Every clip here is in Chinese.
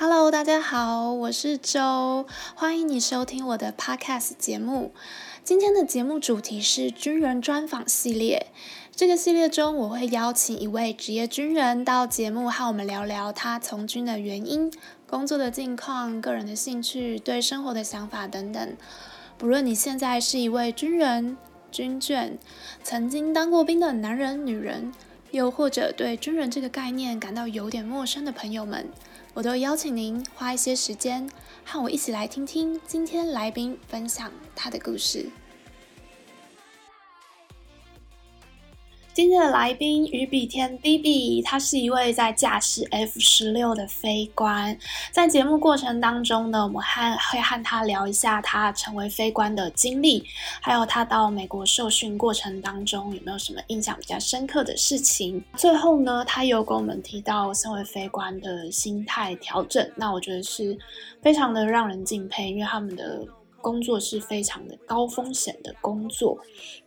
Hello，大家好，我是周，欢迎你收听我的 Podcast 节目。今天的节目主题是军人专访系列。这个系列中，我会邀请一位职业军人到节目和我们聊聊他从军的原因、工作的近况、个人的兴趣、对生活的想法等等。不论你现在是一位军人、军眷，曾经当过兵的男人、女人，又或者对军人这个概念感到有点陌生的朋友们。我都邀请您花一些时间和我一起来听听今天来宾分享他的故事。今天的来宾于比天 BB，他是一位在驾驶 F 十六的飞官。在节目过程当中呢，我们和会和他聊一下他成为飞官的经历，还有他到美国受训过程当中有没有什么印象比较深刻的事情。最后呢，他有跟我们提到身为飞官的心态调整，那我觉得是非常的让人敬佩，因为他们的。工作是非常的高风险的工作，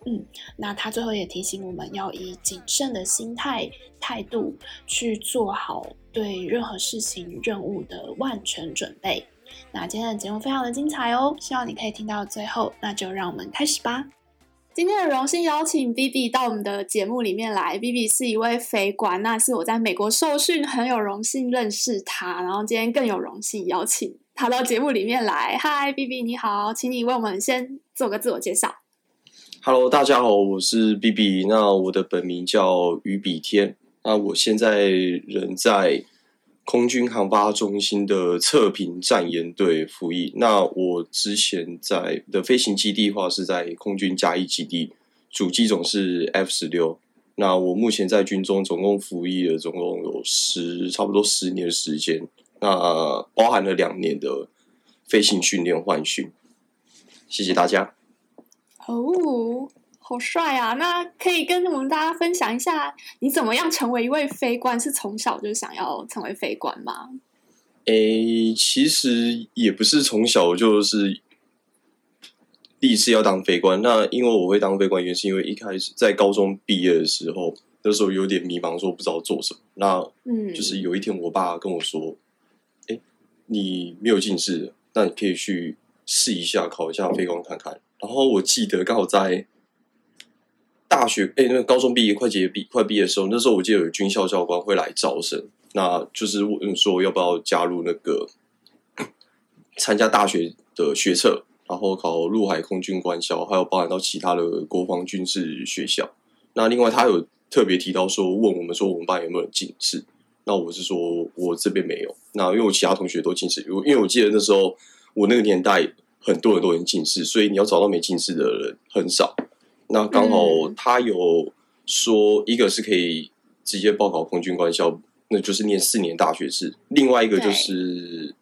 嗯，那他最后也提醒我们要以谨慎的心态态度去做好对任何事情任务的万全准备。那今天的节目非常的精彩哦，希望你可以听到最后。那就让我们开始吧。今天的荣幸邀请 BB 到我们的节目里面来，BB 是一位飞官，那是我在美国受训，很有荣幸认识他，然后今天更有荣幸邀请。跑到节目里面来，嗨，BB 你好，请你为我们先做个自我介绍。Hello，大家好，我是 BB，那我的本名叫于比天，那我现在人在空军航发中心的测评战研队服役。那我之前在的飞行基地话是在空军嘉义基地，主机种是 F 十六。那我目前在军中总共服役了总共有十差不多十年的时间。那包含了两年的飞行训练换训，谢谢大家。哦，好帅啊！那可以跟我们大家分享一下，你怎么样成为一位飞官？是从小就想要成为飞官吗？诶，其实也不是从小就是第一次要当飞官。那因为我会当飞官，原因是因为一开始在高中毕业的时候，那时候有点迷茫，说不知道做什么。那嗯，就是有一天我爸跟我说。你没有近视，那你可以去试一下考一下飞官看看。然后我记得刚好在大学，哎，那个高中毕业快结毕快毕业的时候，那时候我记得有军校教官会来招生，那就是问说要不要加入那个 参加大学的学测，然后考陆海空军官校，还有包含到其他的国防军事学校。那另外他有特别提到说，问我们说我们班有没有近视。那我是说，我这边没有。那因为我其他同学都近视，因为我记得那时候我那个年代很多人都很近视，所以你要找到没近视的人很少。那刚好他有说，一个是可以直接报考空军官校，那就是念四年大学制；另外一个就是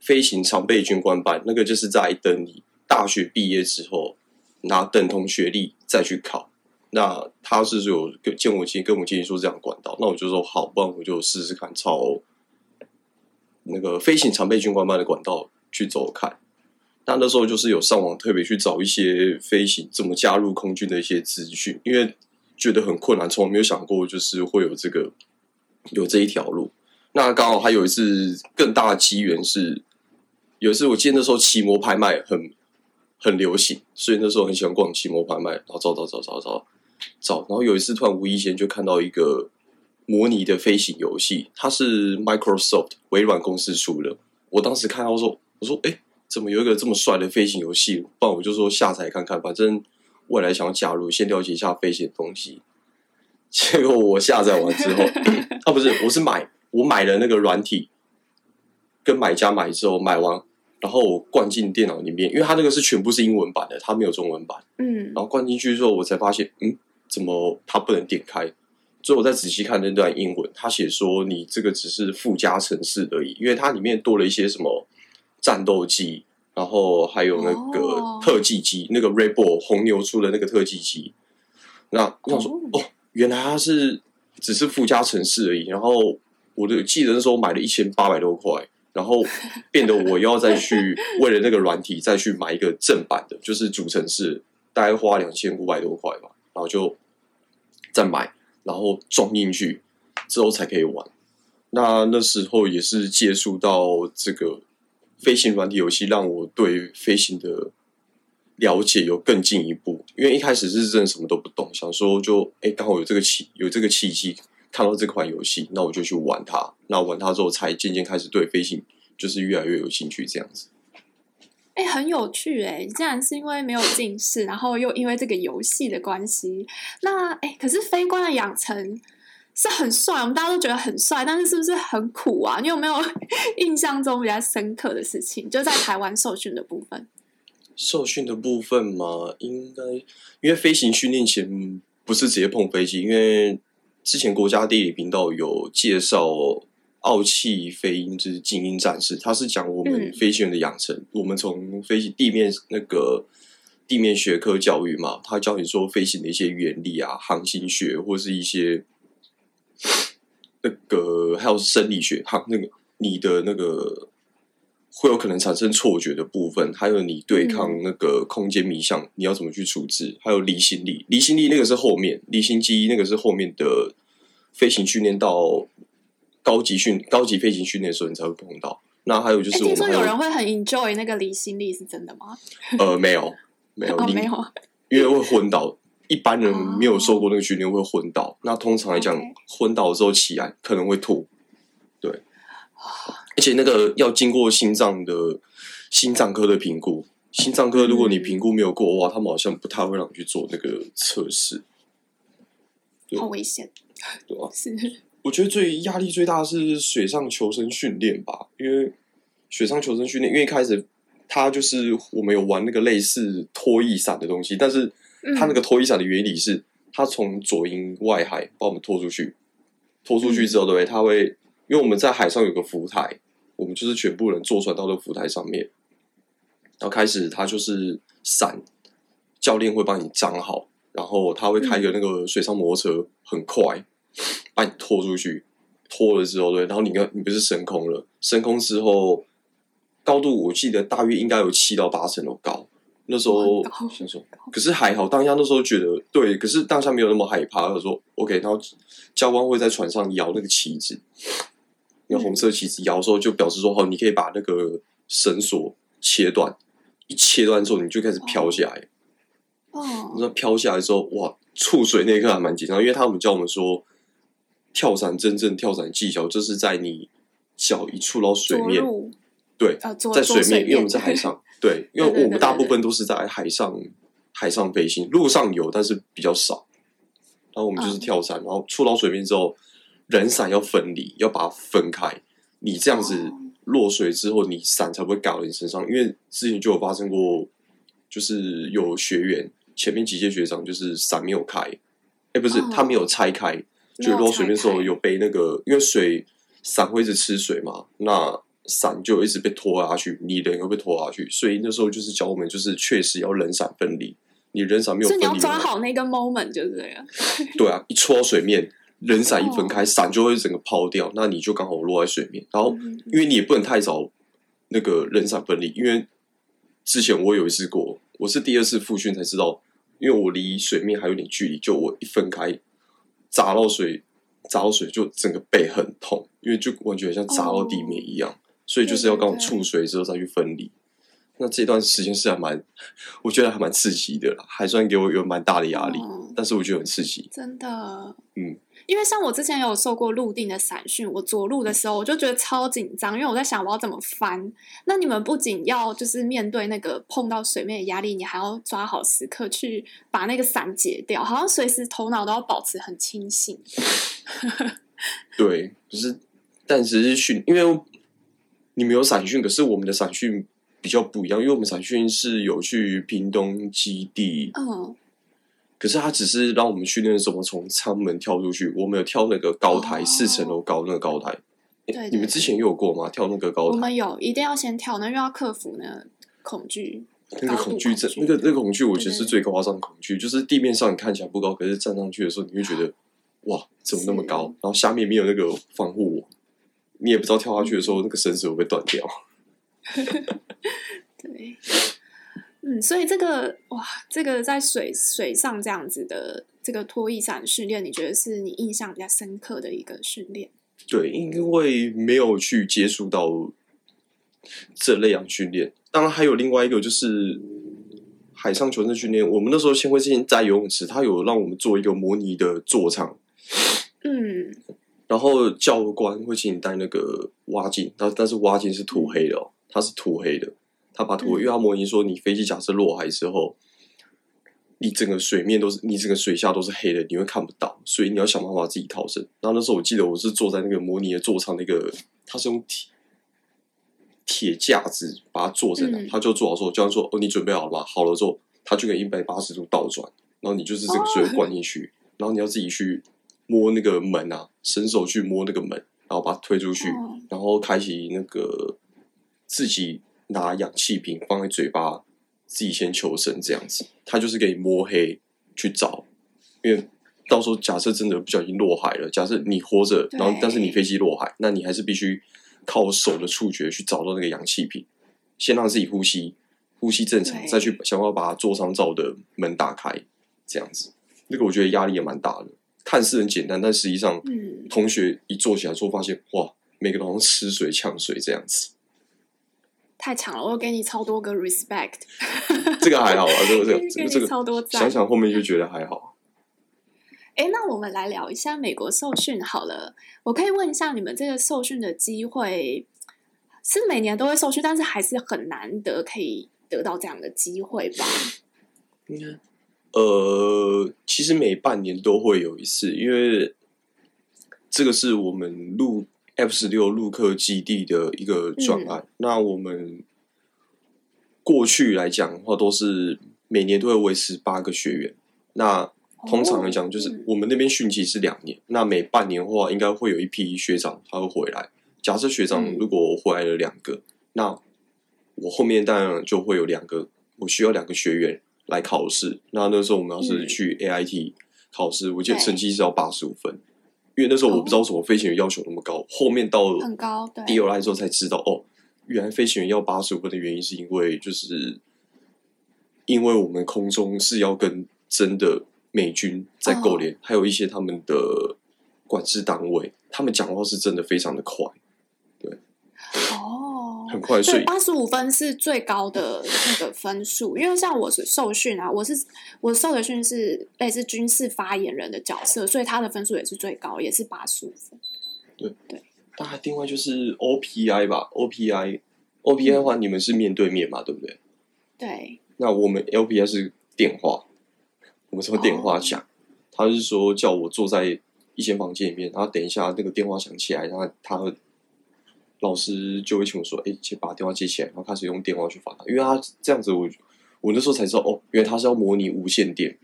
飞行常备军官班，那个就是在等你大学毕业之后拿等同学历再去考。那他是有跟建我建跟我建议说这样管道，那我就说好，不然我就试试看朝那个飞行常备军官班的管道去走看。那那时候就是有上网特别去找一些飞行怎么加入空军的一些资讯，因为觉得很困难，从来没有想过就是会有这个有这一条路。那刚好还有一次更大的机缘是，有一次我记得那时候奇摩拍卖很很流行，所以那时候很喜欢逛奇摩拍卖，然后找找找找找。找，然后有一次突然无意间就看到一个模拟的飞行游戏，它是 Microsoft 微软公司出的。我当时看到说，我说，哎，怎么有一个这么帅的飞行游戏？不然我就说下载看看，反正未来想要加入，先了解一下飞行的东西。结果我下载完之后，啊，不是，我是买，我买了那个软体，跟买家买之后买完。然后我灌进电脑里面，因为它那个是全部是英文版的，它没有中文版。嗯，然后灌进去之后，我才发现，嗯，怎么它不能点开？所以我再仔细看那段英文，他写说你这个只是附加城市而已，因为它里面多了一些什么战斗机，然后还有那个特技机，哦、那个 Red Bull 红牛出的那个特技机。那我想说，哦，哦，原来它是只是附加城市而已。然后我的记得那时候买了一千八百多块。然后变得我要再去 为了那个软体再去买一个正版的，就是主城市，大概花两千五百多块吧，然后就再买，然后装进去之后才可以玩。那那时候也是接触到这个飞行软体游戏，让我对飞行的了解有更进一步。因为一开始是真的什么都不懂，想说就哎，刚好有这个契有这个契机，看到这款游戏，那我就去玩它。那玩它之后，才渐渐开始对飞行就是越来越有兴趣，这样子。哎，很有趣哎！竟然是因为没有近视，然后又因为这个游戏的关系。那哎，可是飞官的养成是很帅，我们大家都觉得很帅，但是是不是很苦啊？你有没有 印象中比较深刻的事情？就在台湾受训的部分。受训的部分嘛，应该因为飞行训练前不是直接碰飞机，因为之前国家地理频道有介绍。傲气飞鹰之精英战士，他是讲我们飞行员的养成。嗯、我们从飞行地面那个地面学科教育嘛，他教你说飞行的一些原理啊，航行学或是一些那个还有生理学，航那个你的那个会有可能产生错觉的部分，还有你对抗那个空间迷向，你要怎么去处置？还有离心力，离心力那个是后面，离心机那个是后面的飞行训练到。高级训高级飞行训练的时候，你才会碰到。那还有就是我们，听说有人会很 enjoy 那个离心力，是真的吗？呃，没有，没有，哦、没有，因为会昏倒。一般人没有受过那个训练会昏倒。哦、那通常来讲昏倒的时候起来可能会吐。对，而且那个要经过心脏的心脏科的评估。心脏科如果你评估没有过的话，他们好像不太会让你去做那个测试。好危险，对吧？是。我觉得最压力最大的是水上求生训练吧，因为水上求生训练，因为一开始它就是我们有玩那个类似拖曳伞的东西，但是它那个拖曳伞的原理是，它从左营外海把我们拖出去，拖出去之后，对不对？它会因为我们在海上有个浮台，我们就是全部人坐船到那个浮台上面，然后开始它就是伞，教练会帮你张好，然后他会开个那个水上摩托车，很快。把你拖出去，拖了之后，对，然后你跟你不是升空了？升空之后，高度我记得大约应该有七到八层楼高。那时候想说，可是还好，当下那时候觉得对，可是当下没有那么害怕。他说：“OK。”然后教官会在船上摇那个旗子，那红色旗子摇的时候，就表示说：“好，你可以把那个绳索切断。一切断之后，你就开始飘下来。”哦，那飘下来之后，哇！触水那一刻还蛮紧张，因为他们教我们说，跳伞真正跳伞技巧就是在你脚一触到水面，对，在水面，因为我们在海上，对，因为我们大部分都是在海上，海上飞行，陆上有，但是比较少。然后我们就是跳伞，然后触到水面之后，人伞要分离，要把它分开。你这样子落水之后，你伞才不会搞到你身上，因为之前就有发生过，就是有学员。前面几届学长就是伞没有开，哎、欸，不是、哦、他没有拆开，就落水面的时候有被那个，因为水伞会一直吃水嘛，那伞就一直被拖下去，你人会被拖下去，所以那时候就是教我们，就是确实要人伞分离，你人伞没有分离，你要抓好那个 moment 就是这样。对啊，一戳到水面，人伞一分开，伞、哦、就会整个抛掉，那你就刚好落在水面，然后因为你也不能太早那个人伞分离，因为之前我有一次过，我是第二次复训才知道。因为我离水面还有点距离，就我一分开砸到水，砸到水就整个背很痛，因为就完全像砸到地面一样，哦、所以就是要刚触水之后再去分离。那这段时间是还蛮，我觉得还蛮刺激的啦，还算给我有蛮大的压力，哦，但是我觉得很刺激，真的，嗯。因为像我之前有受过陆定的伞训，我着陆的时候我就觉得超紧张，因为我在想我要怎么翻。那你们不仅要就是面对那个碰到水面的压力，你还要抓好时刻去把那个伞解掉，好像随时头脑都要保持很清醒。对，可是但只是训，因为你们有伞训，可是我们的伞训比较不一样，因为我们伞训是有去屏东基地。嗯。可是他只是让我们训练的时候从舱门跳出去，我们有跳那个高台，四层楼高那个高台。对，对，对，你们之前有过吗？跳那个高台？我们有，一定要先跳，那又要克服那个恐惧。那个恐惧症，那个那个恐惧，我觉得是最夸张的恐惧。就是地面上你看起来不高，可是站上去的时候，你会觉得哇，怎么那么高？然后下面没有那个防护网，你也不知道跳下去的时候那个绳子会不会断掉。对。嗯，所以这个哇，这个在水水上这样子的这个拖曳伞训练，你觉得是你印象比较深刻的一个训练？对，因为没有去接触到这类样训练。当然，还有另外一个就是海上求生训练。我们那时候先会先在游泳池，他有让我们做一个模拟的坐舱。嗯，然后教官会请你带那个蛙镜，但但是蛙镜是涂黑的哦，它是涂黑的。他把涂，因为他模拟说你飞机假设落海之后。你整个水面都是，你整个水下都是黑的，你会看不到，所以你要想办法自己逃生。然后那时候我记得我是坐在那个模拟的座舱，那个它是用铁铁架子把它坐在那，嗯、他就做好说，教练说：“哦，你准备好了吗？”好了之后，他就可以一百八十度倒转，然后你就是这个水灌进去，哦、然后你要自己去摸那个门啊，伸手去摸那个门，然后把它推出去，哦、然后开启那个自己拿氧气瓶放在嘴巴。自己先求生这样子，他就是给你摸黑去找，因为到时候假设真的不小心落海了，假设你活着，然后但是你飞机落海，那你还是必须靠手的触觉去找到那个氧气瓶，先让自己呼吸，呼吸正常，再去想办法把座舱罩的门打开，这样子，那个我觉得压力也蛮大的，看似很简单，但实际上，嗯，同学一做起来之后发现，哇，每个都好像吃水呛水这样子。太强了，我给你超多个 respect。这个还好啊，这个这个 这个超多赞。想想后面就觉得还好。哎，那我们来聊一下美国受训好了。我可以问一下，你们这个受训的机会是每年都会受训，但是还是很难得可以得到这样的机会吧？嗯，呃，其实每半年都会有一次，因为这个是我们录。F 十六陆客基地的一个专案，嗯、那我们过去来讲的话，都是每年都会维持八个学员。那通常来讲，就是我们那边训期是两年，哦、那每半年的话，应该会有一批学长他会回来。假设学长如果回来了两个，嗯、那我后面当然就会有两个，我需要两个学员来考试。那那时候我们要是去 AIT 考试，嗯、我记得成绩是要八十五分。因为那时候我不知道什么飞行员要求那么高，后面到了很高，对，第二来之后才知道哦，原来飞行员要八十五分的原因是因为就是因为我们空中是要跟真的美军在勾连，还有一些他们的管制单位，他们讲话是真的非常的快，对，哦。很快，所以八十五分是最高的那个分数。因为像我是受训啊，我是我受的训是类似军事发言人的角色，所以他的分数也是最高，也是八十五分。对对，大概另外就是 OPI 吧，OPI OPI 的话，你们是面对面嘛，对不对？对。那我们 LPI 是电话，我们是用电话讲。他是说叫我坐在一间房间里面，然后等一下那个电话响起来，然后他。老师就会请我说：“哎，先把电话接起来，然后开始用电话去发他。因为他这样子我，我我那时候才知道哦，原来他是要模拟无线电，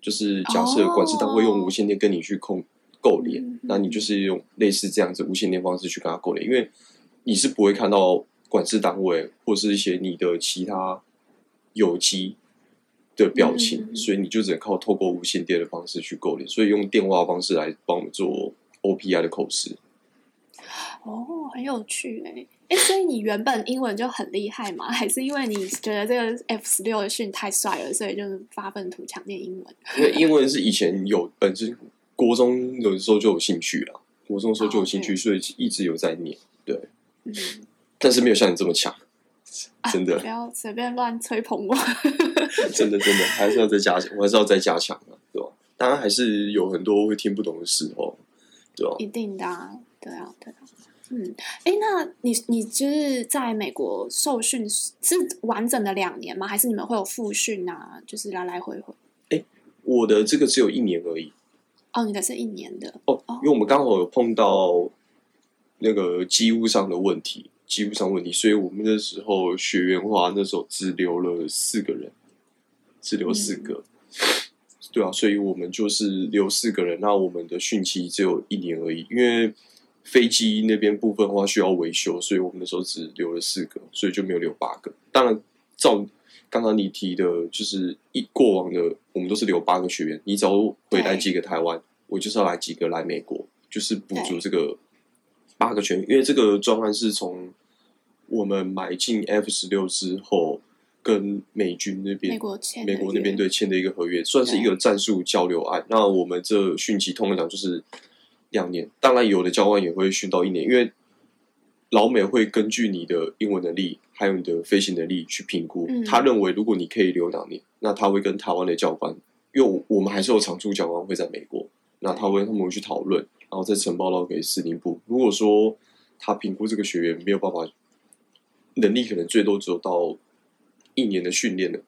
就是假设管制单位用无线电跟你去控构连，哦、那你就是用类似这样子无线电方式去跟他构连，因为你是不会看到管制单位或是一些你的其他有机的表情，嗯、所以你就只能靠透过无线电的方式去构连，所以用电话方式来帮我们做 OPI 的口试。”哦，很有趣哎！哎，所以你原本英文就很厉害吗？还是因为你觉得这个 F 十六的训太帅了，所以就发愤图强练英文？因为英文是以前有本身国中有的时候就有兴趣了，国中的时候就有兴趣，哦、所以一直有在念。对，嗯，但是没有像你这么强，真的。啊、不要随便乱吹捧我。真的，真的，还是要再加强，我还是要再加强啊，对吧？当然还是有很多会听不懂的时候，对吧？一定的、啊，对啊，对啊。嗯，哎，那你你就是在美国受训是完整的两年吗？还是你们会有复训啊？就是来来回回。哎，我的这个只有一年而已。哦，你的是一年的哦，因为我们刚好有碰到那个机务上的问题，机务上问题，所以我们那时候学员的话，那时候只留了四个人，只留四个。嗯、对啊，所以我们就是留四个人，那我们的训期只有一年而已，因为。飞机那边部分的话需要维修，所以我们那时候只留了四个，所以就没有留八个。当然，照刚刚你提的，就是一过往的，我们都是留八个学员。你只要回来几个台湾，我就是要来几个来美国，就是补足这个八个学员。因为这个专案是从我们买进 F 十六之后，跟美军那边、美国签、美国那边对签的一个合约，算是一个战术交流案。那我们这训期通常讲就是。两年。当然，有的教官也会训到一年，因为老美会根据你的英文能力还有你的飞行能力去评估。嗯、他认为，如果你可以留两年，那他会跟台湾的教官，因为我们还是有常驻教官会在美国，那他会他们会去讨论，然后再呈报到给司令部。如果说他评估这个学员没有办法，能力可能最多只有到一年的训练的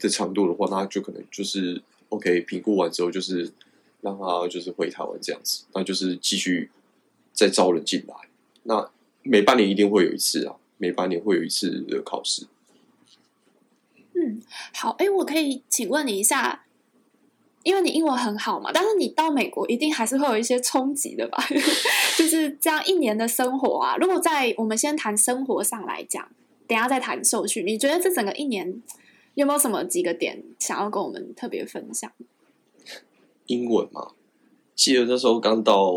的长度的话，那就可能就是 OK 评估完之后，就是让他就是回台湾这样子，那就是继续再招人进来。那每半年一定会有一次啊，每半年会有一次的考试。嗯，好，哎，我可以请问你一下。因为你英文很好嘛，但是你到美国一定还是会有一些冲击的吧？就是这样一年的生活啊。如果在我们先谈生活上来讲，等下再谈受训。你觉得这整个一年有没有什么几个点想要跟我们特别分享？英文嘛，记得那时候刚到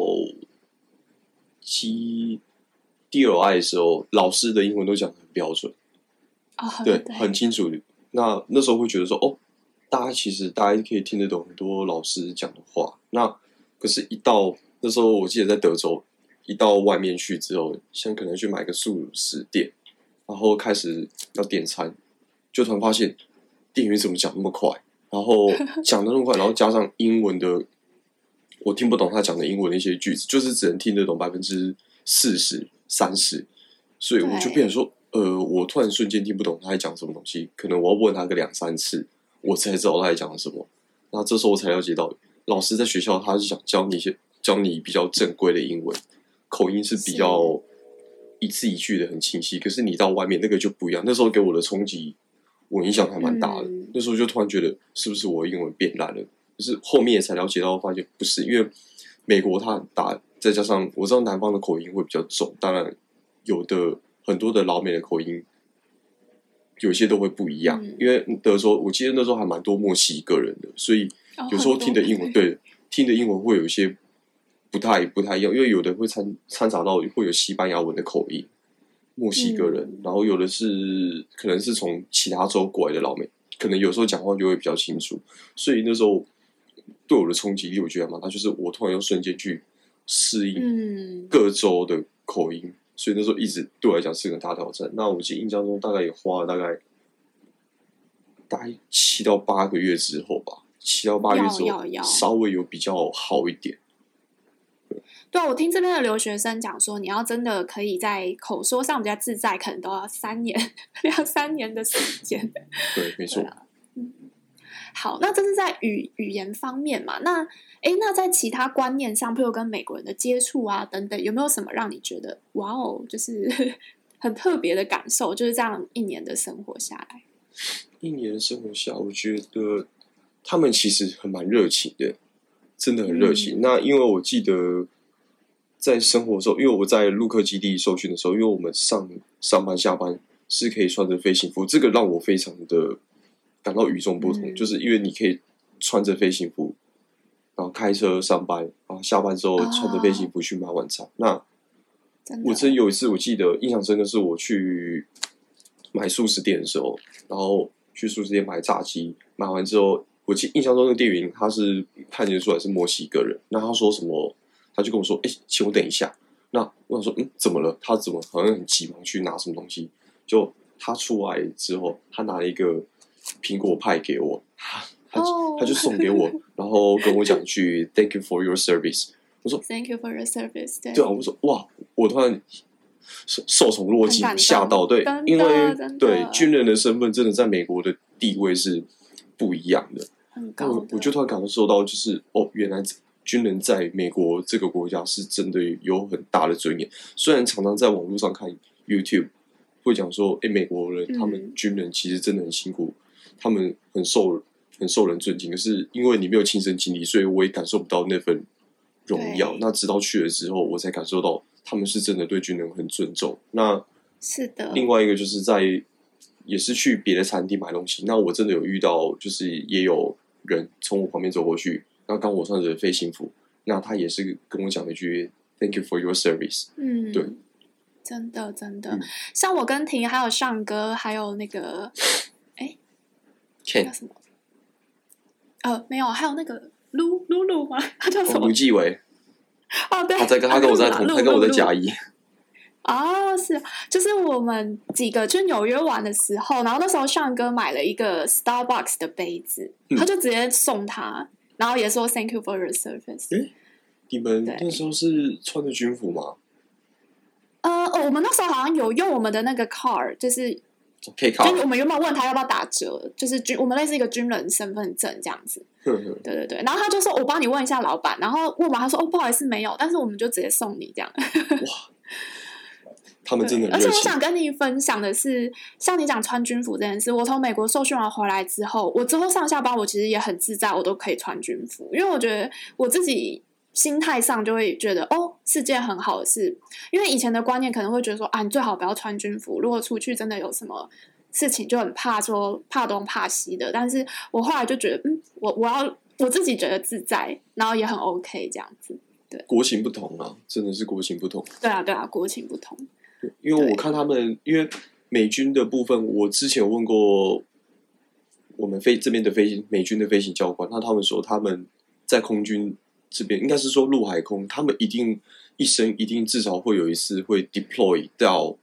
七第二 I 的时候，老师的英文都讲得很标准，哦，对，对，很清楚。那那时候会觉得说，哦。大家其实大家可以听得懂很多老师讲的话，那可是，一到那时候，我记得在德州，一到外面去之后，像可能去买个素食店，然后开始要点餐，就突然发现店员怎么讲那么快，然后讲的那么快，然后加上英文的，我听不懂他讲的英文的一些句子，就是只能听得懂百分之四十、三十，所以我就变成说，呃，我突然瞬间听不懂他在讲什么东西，可能我要问他个两三次。我才知道他在讲什么，那这时候我才了解到，老师在学校他是想教你一些教你比较正规的英文，口音是比较一字一句的很清晰。可是你到外面那个就不一样，那时候给我的冲击，我影响还蛮大的。嗯、那时候就突然觉得，是不是我英文变烂了？可是后面才了解到，发现不是，因为美国它很大，再加上我知道南方的口音会比较重，当然有的很多的老美的口音。有些都会不一样，嗯、因为德州，我记得那时候还蛮多墨西哥人的，所以有时候听的英文，哦、对，听的英文会有一些不太不太一样，因为有的会掺掺杂到会有西班牙文的口音，墨西哥人，嗯、然后有的是可能是从其他州过来的老美，可能有时候讲话就会比较清楚，所以那时候对我的冲击力，我觉得蛮大，就是我突然要瞬间去适应各州的口音。嗯所以那时候一直对我来讲是个大挑战。那我记得印象中大概也花了大概大概七到八个月之后吧，七到八个月之后稍微有比较好一点。对啊，我听这边的留学生讲说，你要真的可以在口说上比较自在，可能都要三年，两三年的时间。对，没错。好，那这是在语语言方面嘛？那哎，那在其他观念上，譬如跟美国人的接触啊等等，有没有什么让你觉得哇哦，就是 很特别的感受？就是这样一年的生活下来，一年的生活下，我觉得他们其实很蛮热情的，真的很热情。嗯、那因为我记得在生活的时候，因为我在陆客基地受训的时候，因为我们上上班下班是可以穿着飞行服，这个让我非常的。感到与众不同，嗯、就是因为你可以穿着飞行服，然后开车上班，然后下班之后穿着飞行服去买晚餐。哦、那我真有一次，我记得印象深刻，是我去买速食店的时候，然后去速食店买炸鸡，买完之后，我记印象中的店员他是看见出来是墨西哥人，那他说什么？他就跟我说：“哎、欸，请我等一下。”那我想说：“嗯，怎么了？他怎么好像很急忙去拿什么东西？”就他出来之后，他拿了一个。苹果派给我，他他就、oh. 他就送给我，然后跟我讲一句 “Thank you for your service”。我说 “Thank you for your service”。对，对啊，我说哇，我突然受受宠若惊，吓到。对，因为对军人的身份真的在美国的地位是不一样的，很高。我就突然感受到，就是哦，原来军人在美国这个国家是真的有很大的尊严。虽然常常在网络上看 YouTube 会讲说，哎，美国人他们军人其实真的很辛苦。他们很受很受人尊敬，可是因为你没有亲身经历，所以我也感受不到那份荣耀。那直到去了之后，我才感受到他们是真的对军人很尊重。那是的。另外一个就是在也是去别的餐厅买东西，那我真的有遇到，就是也有人从我旁边走过去，那刚我穿着飞行服，那他也是跟我讲了一句 “Thank you for your service”。嗯，对，真的真的，嗯、像我跟婷还有尚哥还有那个。Ken 叫什么？呃，没有，还有那个露露露吗？他叫什么？卢继伟。哦，对，他在跟他跟我在同，他跟我在甲一。哦，是，就是我们几个去纽约玩的时候，然后那时候尚哥买了一个 Starbucks 的杯子，嗯、他就直接送他，然后也说 Thank you for your service。诶，你们那时候是穿着军服吗？呃，我们那时候好像有用我们的那个 card，就是可以卡，就我们原本问他要不要打折，就是军我们类似一个军人身份证这样子。对对对，然后他就说：“我帮你问一下老板。”然后问完他说：“哦，不好意思，没有。”但是我们就直接送你这样。哇。他们真的，而且我想跟你分享的是，像你讲穿军服这件事，我从美国受训完回来之后，我之后上下班我其实也很自在，我都可以穿军服，因为我觉得我自己心态上就会觉得，哦，是件很好的事。因为以前的观念可能会觉得说，啊，你最好不要穿军服，如果出去真的有什么事情，就很怕说怕东怕西的。但是我后来就觉得，嗯，我我要我自己觉得自在，然后也很 OK 这样子。对，国情不同啊，真的是国情不同。对啊，对啊，国情不同。因为我看他们，因为美军的部分，我之前有问过我们飞这边的飞行美军的飞行教官，那他们说他们在空军这边，应该是说陆海空，他们一定一生一定至少会有一次会 deploy 到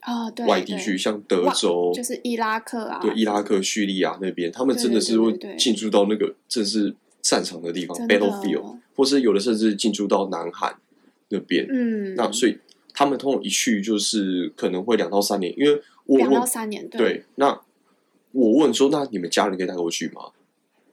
啊，对外地去，像德州，就是伊拉克啊，对，伊拉克、叙利亚那边，他们真的是会进驻到那个正是战场的地方 battlefield，或是有的甚至进驻到南韩那边，嗯，那所以。他们通常一去就是可能会两到三年，因为我两到三年对，对。那我问说，那你们家人可以带过去吗？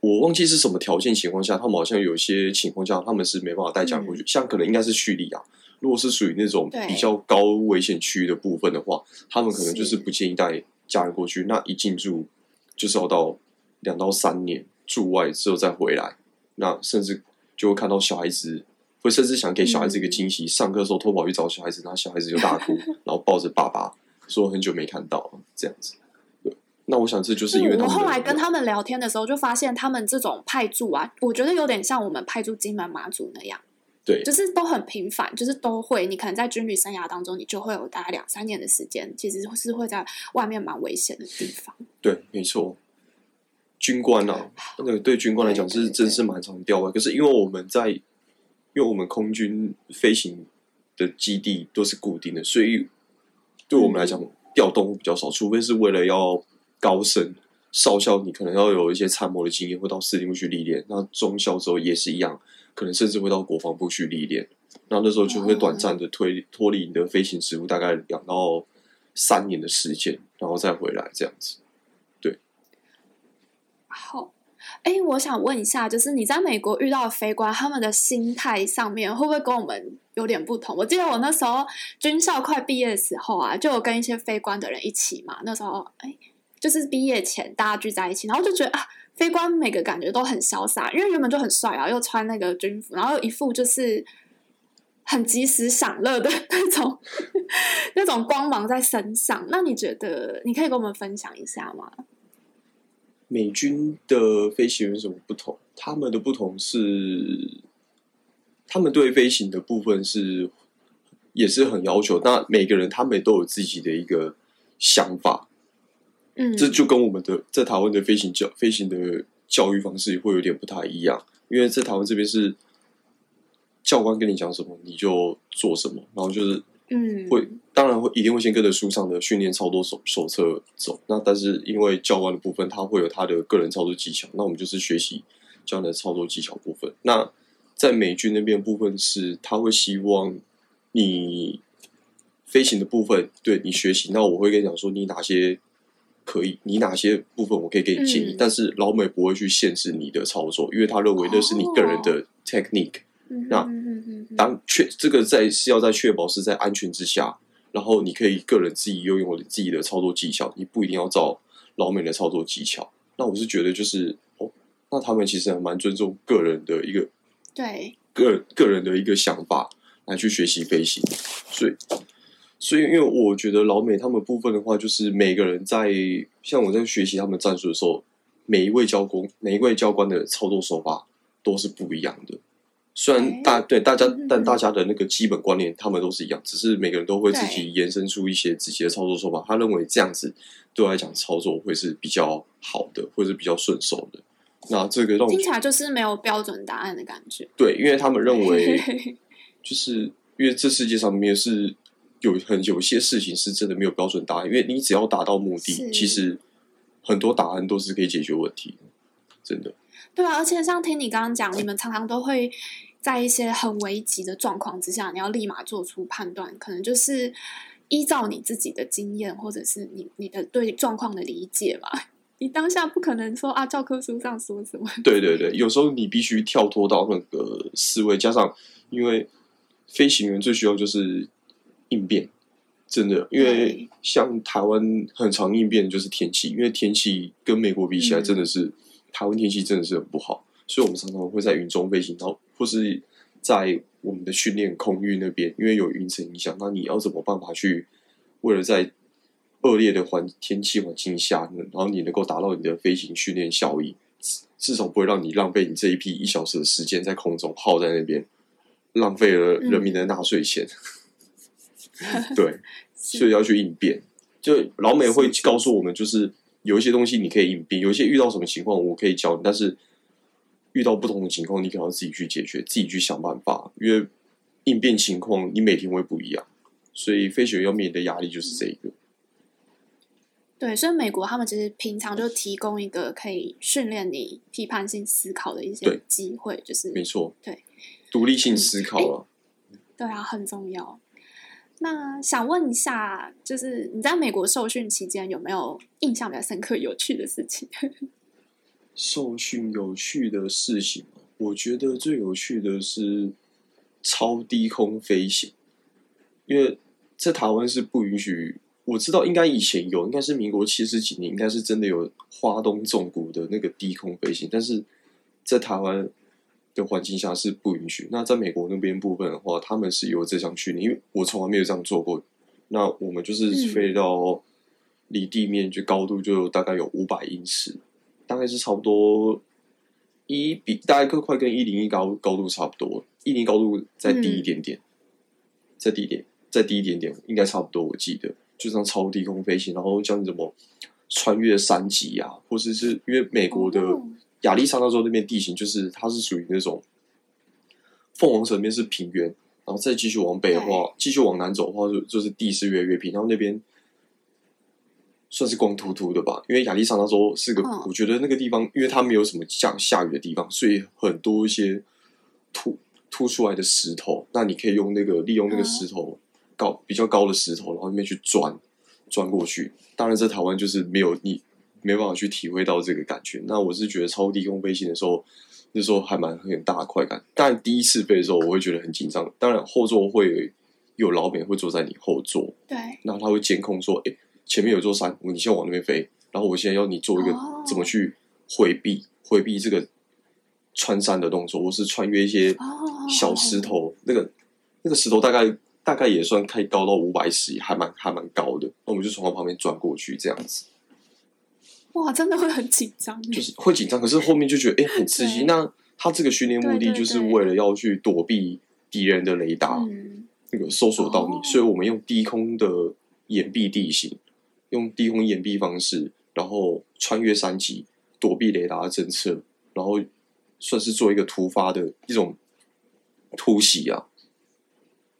我忘记是什么条件情况下，他们好像有一些情况下他们是没办法带家人过去，嗯、像可能应该是叙利亚，如果是属于那种比较高危险区域的部分的话，他们可能就是不建议带家人过去。那一进驻就是要到两到三年驻外之后再回来，那甚至就会看到小孩子。会甚至想给小孩子一个惊喜，嗯、上课的时候偷跑去找小孩子，然后小孩子就大哭，然后抱着爸爸说很久没看到了这样子。对，那我想这就是因为。我后来跟他们聊天的时候，就发现他们这种派驻啊，我觉得有点像我们派驻金门马祖那样。对，就是都很频繁，就是都会。你可能在军旅生涯当中，你就会有大概两三年的时间，其实是会在外面蛮危险的地方。对，没错。军官啊，那个对军官来讲是真是蛮常调外。可是因为我们在。因为我们空军飞行的基地都是固定的，所以对我们来讲调动会比较少，除非是为了要高升少校，你可能要有一些参谋的经验，会到司令部去历练。那中校之后也是一样，可能甚至会到国防部去历练。那那时候就会短暂的推脱离你的飞行职务，大概两到三年的时间，然后再回来这样子。对，好。哎，我想问一下，就是你在美国遇到的飞官，他们的心态上面会不会跟我们有点不同？我记得我那时候军校快毕业的时候啊，就有跟一些飞官的人一起嘛。那时候，哎，就是毕业前大家聚在一起，然后就觉得啊，飞官每个感觉都很潇洒，因为原本就很帅啊，又穿那个军服，然后一副就是很及时享乐的 那种那种光芒在身上。那你觉得，你可以跟我们分享一下吗？美军的飞行员有什么不同？他们的不同是，他们对飞行的部分是也是很要求。那每个人他们都有自己的一个想法，嗯，这就跟我们的在台湾的飞行教飞行的教育方式会有点不太一样。因为在台湾这边是教官跟你讲什么你就做什么，然后就是。嗯，会当然会一定会先跟着书上的训练操作手手册走。那但是因为教官的部分，他会有他的个人操作技巧，那我们就是学习教官的操作技巧部分。那在美军那边部分是，他会希望你飞行的部分对你学习。那我会跟你讲说，你哪些可以，你哪些部分我可以给你建议。嗯、但是老美不会去限制你的操作，因为他认为那是你个人的 technique。哦、那。当确这个在是要在确保是在安全之下，然后你可以个人自己拥有你自己的操作技巧，你不一定要照老美的操作技巧。那我是觉得就是哦，那他们其实还蛮尊重个人的一个对个个人的一个想法来去学习飞行。所以，所以因为我觉得老美他们部分的话，就是每个人在像我在学习他们战术的时候，每一位教工每一位教官的操作手法都是不一样的。虽然大对大家，但大家的那个基本观念，他们都是一样，只是每个人都会自己延伸出一些自己的操作手法。他认为这样子对我来讲操作会是比较好的，会是比较顺手的。那这个让我听起来就是没有标准答案的感觉。对，因为他们认为，就是因为这世界上面是有很有些事情是真的没有标准答案，因为你只要达到目的，其实很多答案都是可以解决问题，真的。对啊，而且像听你刚刚讲，你们常常都会在一些很危急的状况之下，你要立马做出判断，可能就是依照你自己的经验，或者是你你的对状况的理解嘛。你当下不可能说啊，教科书上说什么？对对对，有时候你必须跳脱到那个思维，加上因为飞行员最需要就是应变，真的，因为像台湾很常应变的就是天气，因为天气跟美国比起来，真的是、嗯、台湾天气真的是很不好，所以我们常常会在云中飞行，然后或是在我们的训练空域那边，因为有云层影响，那你要怎么办法去为了在恶劣的环天气环境下，然后你能够达到你的飞行训练效益，至少不会让你浪费你这一批一小时的时间在空中耗在那边，浪费了人民的纳税钱。嗯、对，所以要去应变。就老美会告诉我们，就是有一些东西你可以应变，有一些遇到什么情况我可以教你，但是遇到不同的情况，你可能要自己去解决，自己去想办法。因为应变情况你每天会不一样，所以飞行员要面临的压力就是这一个。对，所以美国他们其实平常就提供一个可以训练你批判性思考的一些机会，就是没错，对，独立性思考了、嗯。对啊，很重要。那想问一下，就是你在美国受训期间有没有印象比较深刻、有趣的事情？受训有趣的事情，我觉得最有趣的是超低空飞行，因为在台湾是不允许。我知道应该以前有，应该是民国七十几年，应该是真的有花东纵谷的那个低空飞行，但是在台湾的环境下是不允许。那在美国那边部分的话，他们是有这项训练，因为我从来没有这样做过。那我们就是飞到离地面就高度就大概有五百英尺，大概是差不多一比大概快跟一零一高高度差不多，一零高度再低一点点，再低一点，再低一点点，应该差不多，我记得。就这样超低空飞行，然后教你怎么穿越山脊啊，或者是，是因为美国的亚利桑那州那边地形，就是它是属于那种凤凰城那边是平原，然后再继续往北的话，继续往南走的话，就就是地势越来越平，然后那边算是光秃秃的吧。因为亚利桑那州是个，我觉得那个地方，因为它没有什么下下雨的地方，所以很多一些凸凸出来的石头，那你可以用那个利用那个石头。高比较高的石头，然后那边去钻钻过去。当然，在台湾就是没有你没办法去体会到这个感觉。那我是觉得超低空飞行的时候，那时候还蛮很大的快感。但第一次飞的时候，我会觉得很紧张。当然，后座会有老美会坐在你后座，对，那他会监控说：“哎，前面有座山，你先往那边飞。”然后我现在要你做一个怎么去回避回避这个穿山的动作，或是穿越一些小石头。那个那个石头大概。大概也算开高到五百尺，还蛮还蛮高的。那我们就从它旁边转过去，这样子。哇，真的会很紧张，就是会紧张。可是后面就觉得哎、欸，很刺激。那他这个训练目的就是为了要去躲避敌人的雷达，那个搜索到你。嗯、所以我们用低空的掩蔽地形，用低空掩蔽方式，然后穿越山脊，躲避雷达的侦测，然后算是做一个突发的一种突袭啊。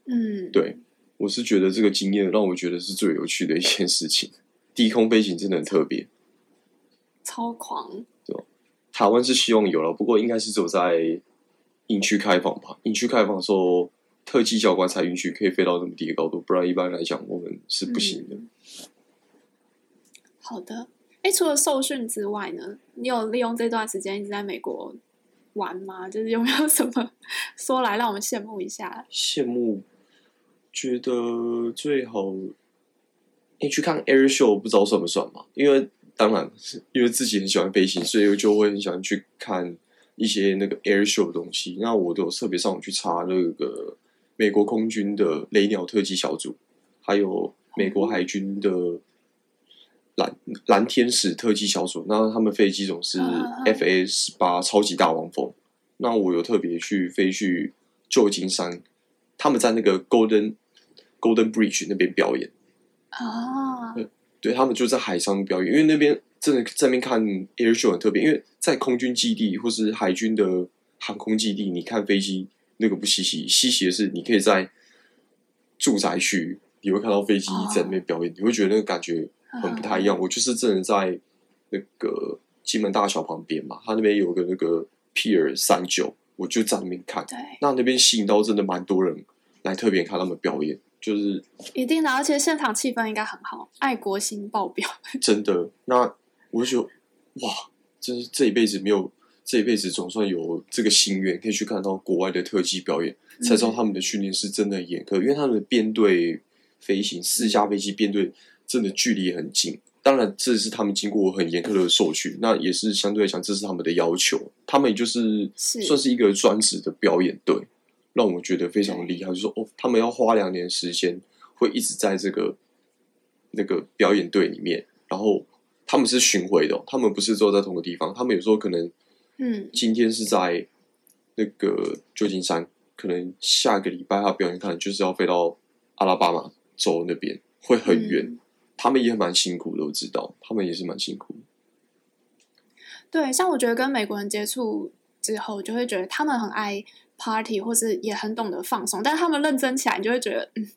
嗯，对，我是觉得这个经验让我觉得是最有趣的一件事情。低空飞行真的很特别，超狂。对，台湾是希望有了，不过应该是只有在营区开放吧。营区开放的时候，特技教官才允许可以飞到那么低的高度，不然一般来讲我们是不行的。嗯、好的，哎，除了受训之外呢，你有利用这段时间一直在美国玩吗？就是有没有什么说来让我们羡慕一下？羡慕。觉得最好，你去看 air show，不知道算不算嘛？因为当然是因为自己很喜欢飞行，所以我就会很喜欢去看一些那个 air show 的东西。那我都有特别上网去查那个美国空军的雷鸟特技小组，还有美国海军的蓝蓝天使特技小组。那他们飞机总是 FA 十八超级大黄蜂。那我有特别去飞去旧金山，他们在那个 Golden。Golden Bridge 那边表演啊，对，对他们就在海上表演，因为那边真的在那边看 air show 很特别，因为在空军基地或是海军的航空基地，你看飞机那个不稀奇，稀奇的是你可以在住宅区，你会看到飞机在那边表演，哦、你会觉得那个感觉很不太一样。嗯、我就是真的在那个金门大桥旁边嘛，他那边有个那个 Pier 三九，我就在那边看。对，那那边吸引到真的蛮多人来特别看他们表演。就是一定的，而且现场气氛应该很好，爱国心爆表。真的，那我就觉得哇，真是这一辈子没有，这一辈子总算有这个心愿，可以去看到国外的特技表演，嗯、才知道他们的训练是真的严苛，因为他们的编队飞行四架飞机编队真的距离很近。当然，这是他们经过很严苛的受训，那也是相对来讲，这是他们的要求。他们也就是算是一个专职的表演队。让我觉得非常厉害，就是说哦，他们要花两年时间，会一直在这个那个表演队里面，然后他们是巡回的，他们不是坐在同个地方，他们有时候可能，嗯，今天是在那个旧金山，可能下个礼拜他表演，可能就是要飞到阿拉巴马州那边，会很远，嗯、他们也蛮辛苦的，我知道，他们也是蛮辛苦。对，像我觉得跟美国人接触之后，就会觉得他们很爱。Party 或是也很懂得放松，但他们认真起来，你就会觉得嗯，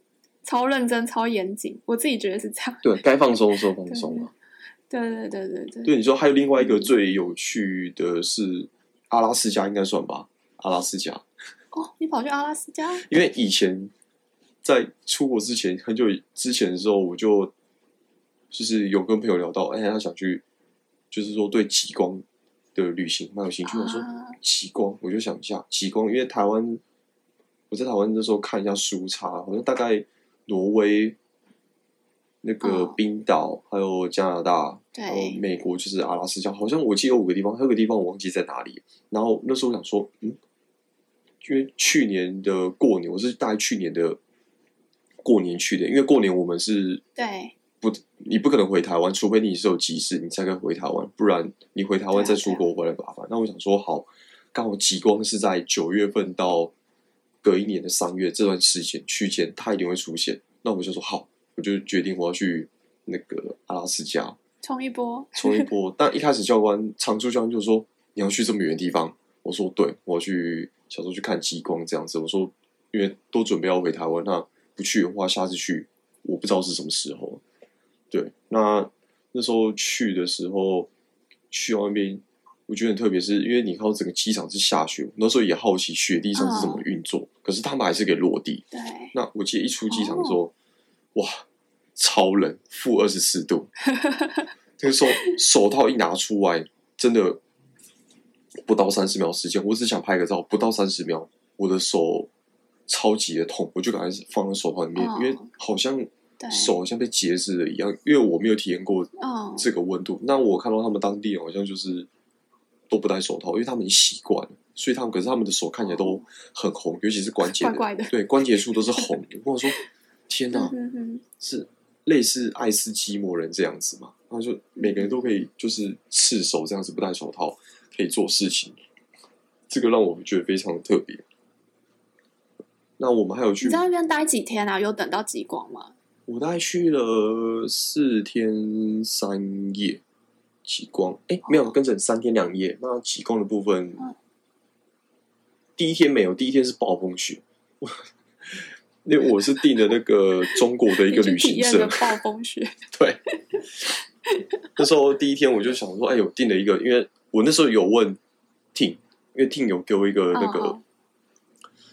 超认真、超严谨。我自己觉得是这样。对，该放松的时候放松 对对对对。对，你说还有另外一个最有趣的是阿拉斯加，应该算吧？阿拉斯加。哦，你跑去阿拉斯加？因为以前在出国之前，很久之前的时候，我就就是有跟朋友聊到，哎，他想去，就是说对极光的旅行蛮有兴趣。我说极光，我就想一下极光，因为台湾我在台湾那时候看一下书差，好像大概挪威、那个冰岛、还有加拿大，还有美国就是阿拉斯加，好像我记得有五个地方，还有个地方我忘记在哪里。然后那时候我想说，嗯，因为去年的过年，我是大概去年的过年去的，因为过年我们是对。不，你不可能回台湾，除非你是有急事，你才可以回台湾。不然你回台湾再出国回来麻烦。那我想说，好，刚好极光是在九月份到隔一年的三月这段时间区间，它一定会出现。那我就说好，我就决定我要去那个阿拉斯加冲一波，冲一波。但一开始教官常驻教官就说，你要去这么远的地方，我说对，我要去小时候去看极光这样子。我说因为都准备要回台湾，那不去的话，下次去我不知道是什么时候。对，那那时候去的时候，去那边，我觉得很特别，是因为你看到整个机场是下雪，那时候也好奇雪地上是怎么运作，哦、可是他们还是给落地。对，那我记得一出机场的时候，哦、哇，超冷，负二十四度。那个时候手套一拿出来，真的不到三十秒时间，我只想拍个照，不到三十秒，我的手超级的痛，我就赶快放在手套里面，哦、因为好像。对手好像被截肢了一样，因为我没有体验过这个温度。Oh. 那我看到他们当地人好像就是都不戴手套，因为他们已经习惯了，所以他们可是他们的手看起来都很红，尤其是关节的，怪怪的对，关节处都是红的。我说天哪，是类似爱斯基摩人这样子嘛？然后就每个人都可以就是赤手这样子不戴手套可以做事情，这个让我们觉得非常的特别。那我们还有去你在那边待几天啊？有等到极光吗？我大概去了四天三夜，极光哎、欸，没有跟着三天两夜。那极光的部分，嗯、第一天没有，第一天是暴风雪。那我是订的那个中国的一个 旅行社，暴风雪。对，那时候第一天我就想说，哎，我订了一个，因为我那时候有问 Ting，因为 Ting 有给我一个那个，哦、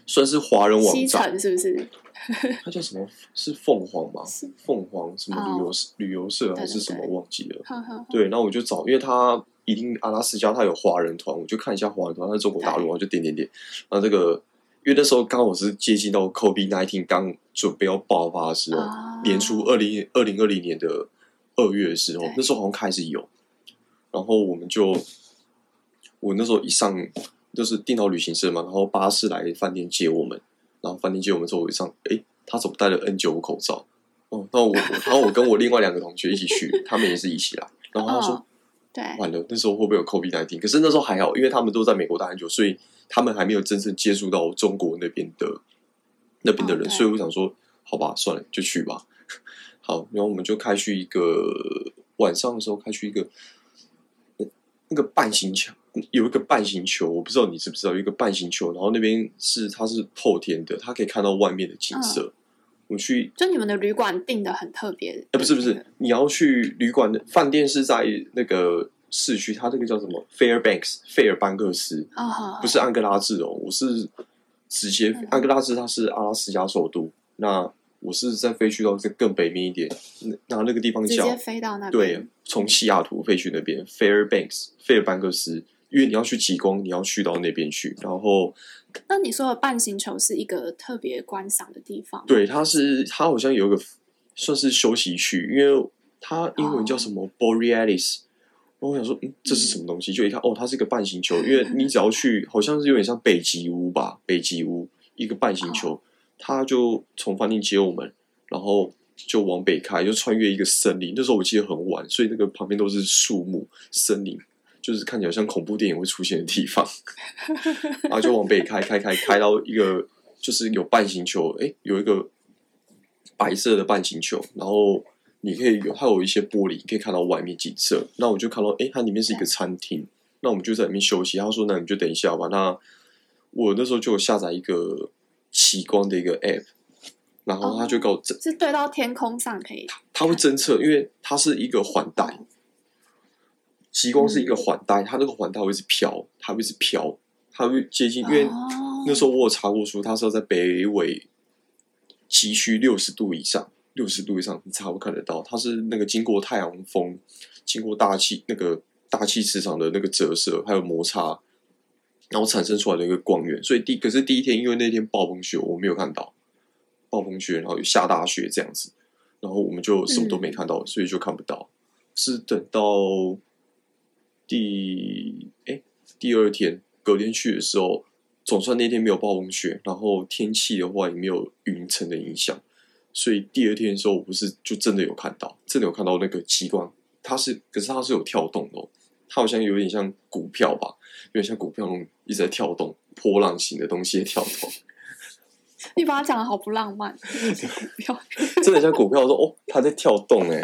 算是华人网站，是不是？它叫什么？是凤凰吗？凤凰什么旅游、oh, 旅游社还是什么？忘记了。呵呵呵对，然后我就找，因为他一定阿拉斯加，他有华人团，我就看一下华人团，他在中国大陆，我就点点点。然后这个，因为那时候刚好是接近到 COVID-19 刚准备要爆发的时候，oh. 年初二零二零二零年的二月的时候，那时候好像开始有。然后我们就，我那时候一上就是订到旅行社嘛，然后巴士来饭店接我们。然后饭店接我们之后，我一上，哎，他怎么戴了 N 九五口罩？哦，那我，然后我跟我另外两个同学一起去，他们也是一起来。然后他说，对，完了，那时候会不会有 COVID-19？可是那时候还好，因为他们都在美国待很久，所以他们还没有真正接触到中国那边的那边的人，所以我想说，好吧，算了，就去吧。好，然后我们就开去一个晚上的时候，开去一个那个半形墙有一个半形球，我不知道你知不知道，有一个半形球，然后那边是它是透天的，它可以看到外面的景色。嗯、我去，就你们的旅馆订的很特别。哎、欸，不是不是，你要去旅馆的饭店是在那个市区，它这个叫什么？Fairbanks，费尔班克斯。啊、哦、不是安哥拉治哦，我是直接、嗯、安哥拉治，它是阿拉斯加首都。那我是在飞去到这更北面一点，那那个地方叫直接飞到那边。对，从西雅图飞去那边，Fairbanks，费尔班克斯。因为你要去极光，你要去到那边去。然后，那你说的半星球是一个特别观赏的地方？对，它是它好像有一个算是休息区，因为它英文叫什么 Borealis。然后我想说，嗯，这是什么东西？就一看，哦，它是一个半星球。因为你只要去，好像是有点像北极屋吧？北极屋一个半星球，它就从饭店接我们，然后就往北开，就穿越一个森林。那时候我记得很晚，所以那个旁边都是树木、森林。就是看起来像恐怖电影会出现的地方，然后就往北开，开开开到一个就是有半星球，哎，有一个白色的半星球，然后你可以有还有一些玻璃，可以看到外面景色。那我就看到，哎，它里面是一个餐厅，那我们就在里面休息。他说：“那你就等一下吧。”那我那时候就有下载一个奇光的一个 app，然后他就告我，是对到天空上可以，它会侦测，因为它是一个环带。极光是一个环带，它那个环带会一直飘，它会一直飘，它会接近。因为那时候我有查过书，它是要在北纬极区六十度以上，六十度以上你才会看得到。它是那个经过太阳风、经过大气那个大气磁场的那个折射还有摩擦，然后产生出来的一个光源。所以第可是第一天，因为那天暴风雪，我没有看到暴风雪，然后有下大雪这样子，然后我们就什么都没看到，所以就看不到。是等到。第哎，第二天隔天去的时候，总算那天没有暴风雪，然后天气的话也没有云层的影响，所以第二天的时候，我不是就真的有看到，真的有看到那个极光，它是可是它是有跳动的哦，它好像有点像股票吧，有点像股票那种一直在跳动，波浪形的东西在跳动。你把它讲的好不浪漫，股票 真的像股票，我说哦，它在跳动哎。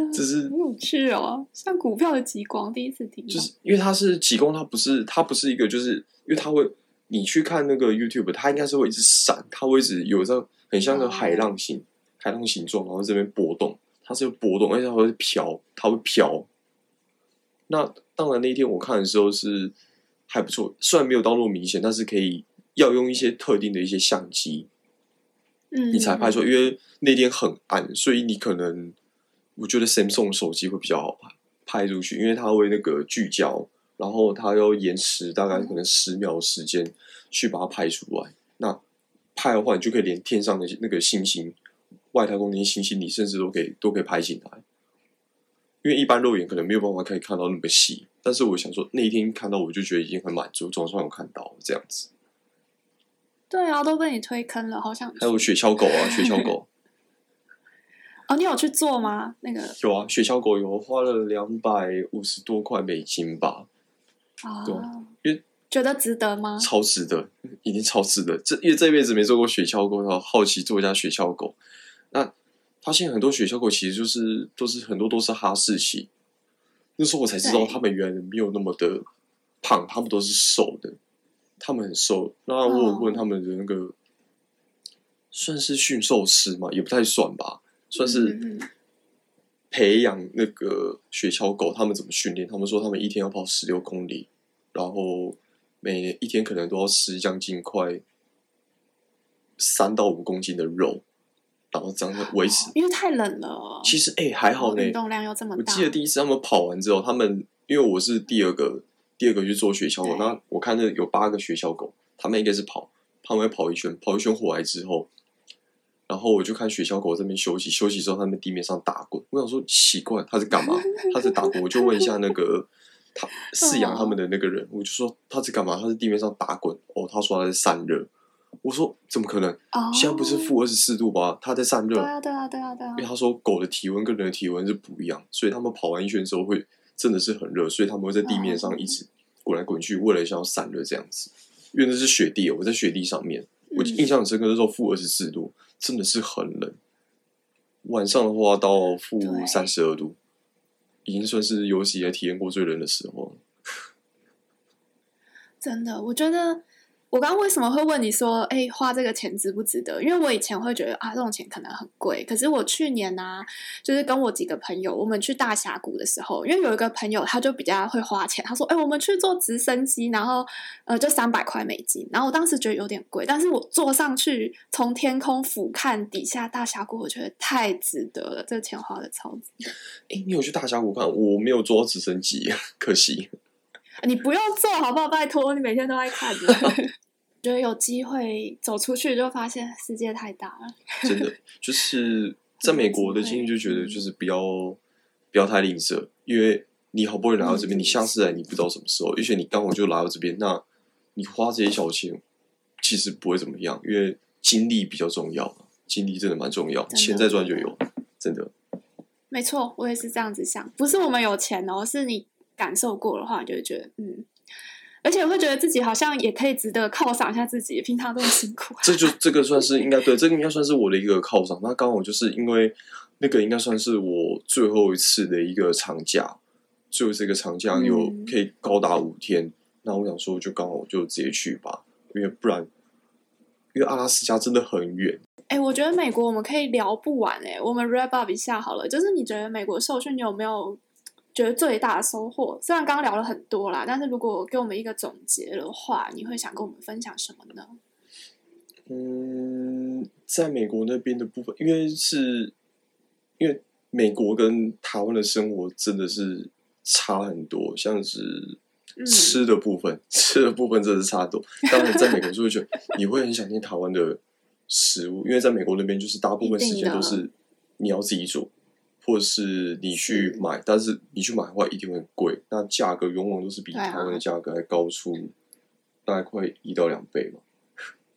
只是 很有趣哦，像股票的极光，第一次听。就是因为它是极光，它不是它不是一个，就是因为它会，你去看那个 YouTube，它应该是会一直闪，它会一直有这很像个海浪形、哦、海浪形状，然后这边波动，它是波动，而且它会飘，它会飘。那当然那天我看的时候是还不错，虽然没有到那么明显，但是可以要用一些特定的一些相机，嗯，你才拍出来，因为那天很暗，所以你可能。我觉得 Samsung 手机会比较好拍拍出去，因为它会那个聚焦，然后它要延迟大概可能十秒的时间去把它拍出来。那拍的话，你就可以连天上的那个星星、外太空那些星星，你甚至都可以都可以拍进来。因为一般肉眼可能没有办法可以看到那么细，但是我想说那一天看到，我就觉得已经很满足，总算有看到这样子。对啊，都被你推坑了，好像还有雪橇狗啊，雪橇狗。哦，你有去做吗？那个有啊，雪橇狗有花了两百五十多块美金吧。啊、哦，因为觉得值得吗？超值得，已经超值得。这因为这辈子没做过雪橇狗，然后好奇做一下雪橇狗。那发现很多雪橇狗其实就是都是很多都是哈士奇。那时候我才知道他们原来没有那么的胖，他们都是瘦的，他们很瘦。那我有问他们的那个、哦、算是驯兽师吗？也不太算吧。算是培养那个雪橇狗，他们怎么训练？他们说他们一天要跑十六公里，然后每一天可能都要吃将近快三到五公斤的肉，然后这样维持。因为太冷了。其实哎、欸，还好呢，运动量又这么大。我记得第一次他们跑完之后，他们因为我是第二个第二个去做雪橇狗，那我看那有八个雪橇狗，他们应该是跑，他们会跑一圈，跑一圈回来之后。然后我就看雪橇狗这边休息，休息之后它在地面上打滚。我想说奇怪，它在干嘛？它在打滚。我就问一下那个他 饲养他们的那个人，我就说它在干嘛？它在地面上打滚。哦，他说它在散热。我说怎么可能？现在不是负二十四度吗？它在散热。对啊，对啊，对啊，对啊。因为他说狗的体温跟人的体温是不一样，所以他们跑完一圈之后会真的是很热，所以他们会在地面上一直滚来滚去，为了想要散热这样子。因为那是雪地，我在雪地上面，我印象很深刻，那时候负二十四度。真的是很冷，晚上的话到负三十二度，已经算是有史以来体验过最冷的时候了。真的，我觉得。我刚刚为什么会问你说，哎，花这个钱值不值得？因为我以前会觉得啊，这种钱可能很贵。可是我去年呢、啊，就是跟我几个朋友，我们去大峡谷的时候，因为有一个朋友他就比较会花钱，他说，哎，我们去坐直升机，然后呃，就三百块美金。然后我当时觉得有点贵，但是我坐上去，从天空俯瞰底下大峡谷，我觉得太值得了，这个钱花的超值。哎，你有去大峡谷看？我没有坐直升机，可惜。你不用坐好不好？拜托，你每天都在看的。觉得有机会走出去，就发现世界太大了。真的，就是在美国的经历，就觉得就是不要不要太吝啬，因为你好不容易来到这边，嗯、你下次来你不知道什么时候，而且你刚好就来到这边，那你花这些小钱其实不会怎么样，因为精力比较重要，精力真的蛮重要，钱再赚就有，真的。没错，我也是这样子想，不是我们有钱哦，是你感受过的话，你就会觉得嗯。而且我会觉得自己好像也可以值得犒赏一下自己，平常这么辛苦。这就这个算是应该对，这个应该算是我的一个犒赏。那刚好就是因为那个应该算是我最后一次的一个长假，最后这个长假有可以高达五天。嗯、那我想说，就刚好就直接去吧，因为不然，因为阿拉斯加真的很远。哎、欸，我觉得美国我们可以聊不完哎、欸，我们 wrap up 一下好了。就是你觉得美国受训，你有没有？觉得最大的收获，虽然刚刚聊了很多啦，但是如果给我们一个总结的话，你会想跟我们分享什么呢？嗯，在美国那边的部分，因为是，因为美国跟台湾的生活真的是差很多，像是吃的部分，嗯、吃的部分真的是差多。当然，在美国就会觉得你会很想念台湾的食物，因为在美国那边就是大部分时间都是你要自己做。或是你去买，但是你去买的话一定会很贵，那价格往往都是比台湾的价格还高出大概快一到两倍嘛，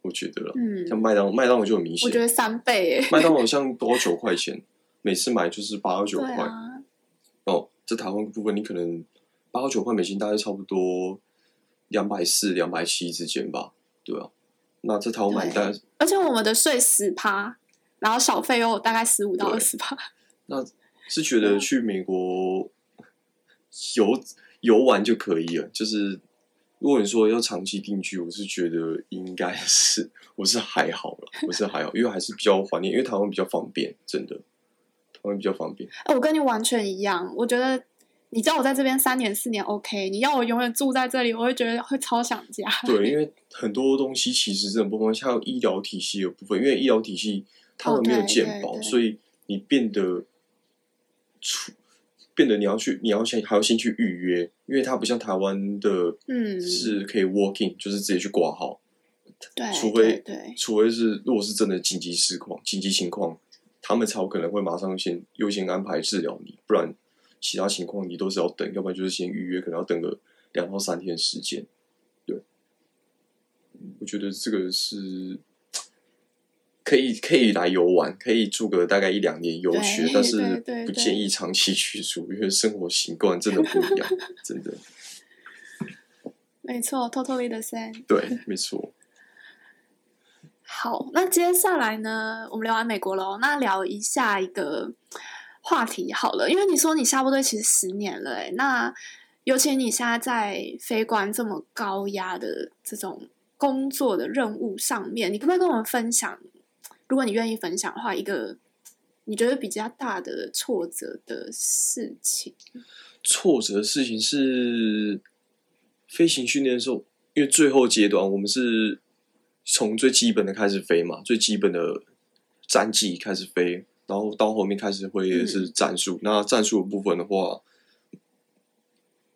我觉得了。嗯，像麦当麦当劳就很明显，我觉得三倍诶。麦当劳像多九块钱，每次买就是八九块。啊、哦，这台湾部分你可能八九块美金，大概差不多两百四、两百七之间吧，对啊。那这台湾买单，而且我们的税十趴，然后小费又大概十五到二十趴。那是觉得去美国游游玩就可以了。就是如果你说要长期定居，我是觉得应该是我是还好了，我是还好，因为还是比较怀念，因为台湾比较方便，真的台湾比较方便。哎，我跟你完全一样，我觉得你叫我在这边三年四年 OK，你要我永远住在这里，我会觉得会超想家。对，因为很多东西其实真的不方便，像医疗体系的部分，因为医疗体系他们没有健保，所以你变得。出变得你要去，你要先还要先去预约，因为它不像台湾的，嗯，是可以 walking，就是直接去挂号。对，除非对，除非是如果是真的紧急事况、紧急情况，他们才有可能会马上先优先安排治疗你，不然其他情况你都是要等，要不然就是先预约，可能要等个两到三天时间。对，我觉得这个是。可以可以来游玩，可以住个大概一两年游学，但是不建议长期居住，因为生活习惯真的不一样，真的。没错，totally the same。对，没错。好，那接下来呢，我们聊完美国喽，那聊一下一个话题好了，因为你说你下部队其实十年了，哎，那尤其你现在在飞官这么高压的这种工作的任务上面，你可不可以跟我们分享？如果你愿意分享的话，一个你觉得比较大的挫折的事情，挫折的事情是飞行训练的时候，因为最后阶段我们是从最基本的开始飞嘛，最基本的战绩开始飞，然后到后面开始会是战术。嗯、那战术的部分的话，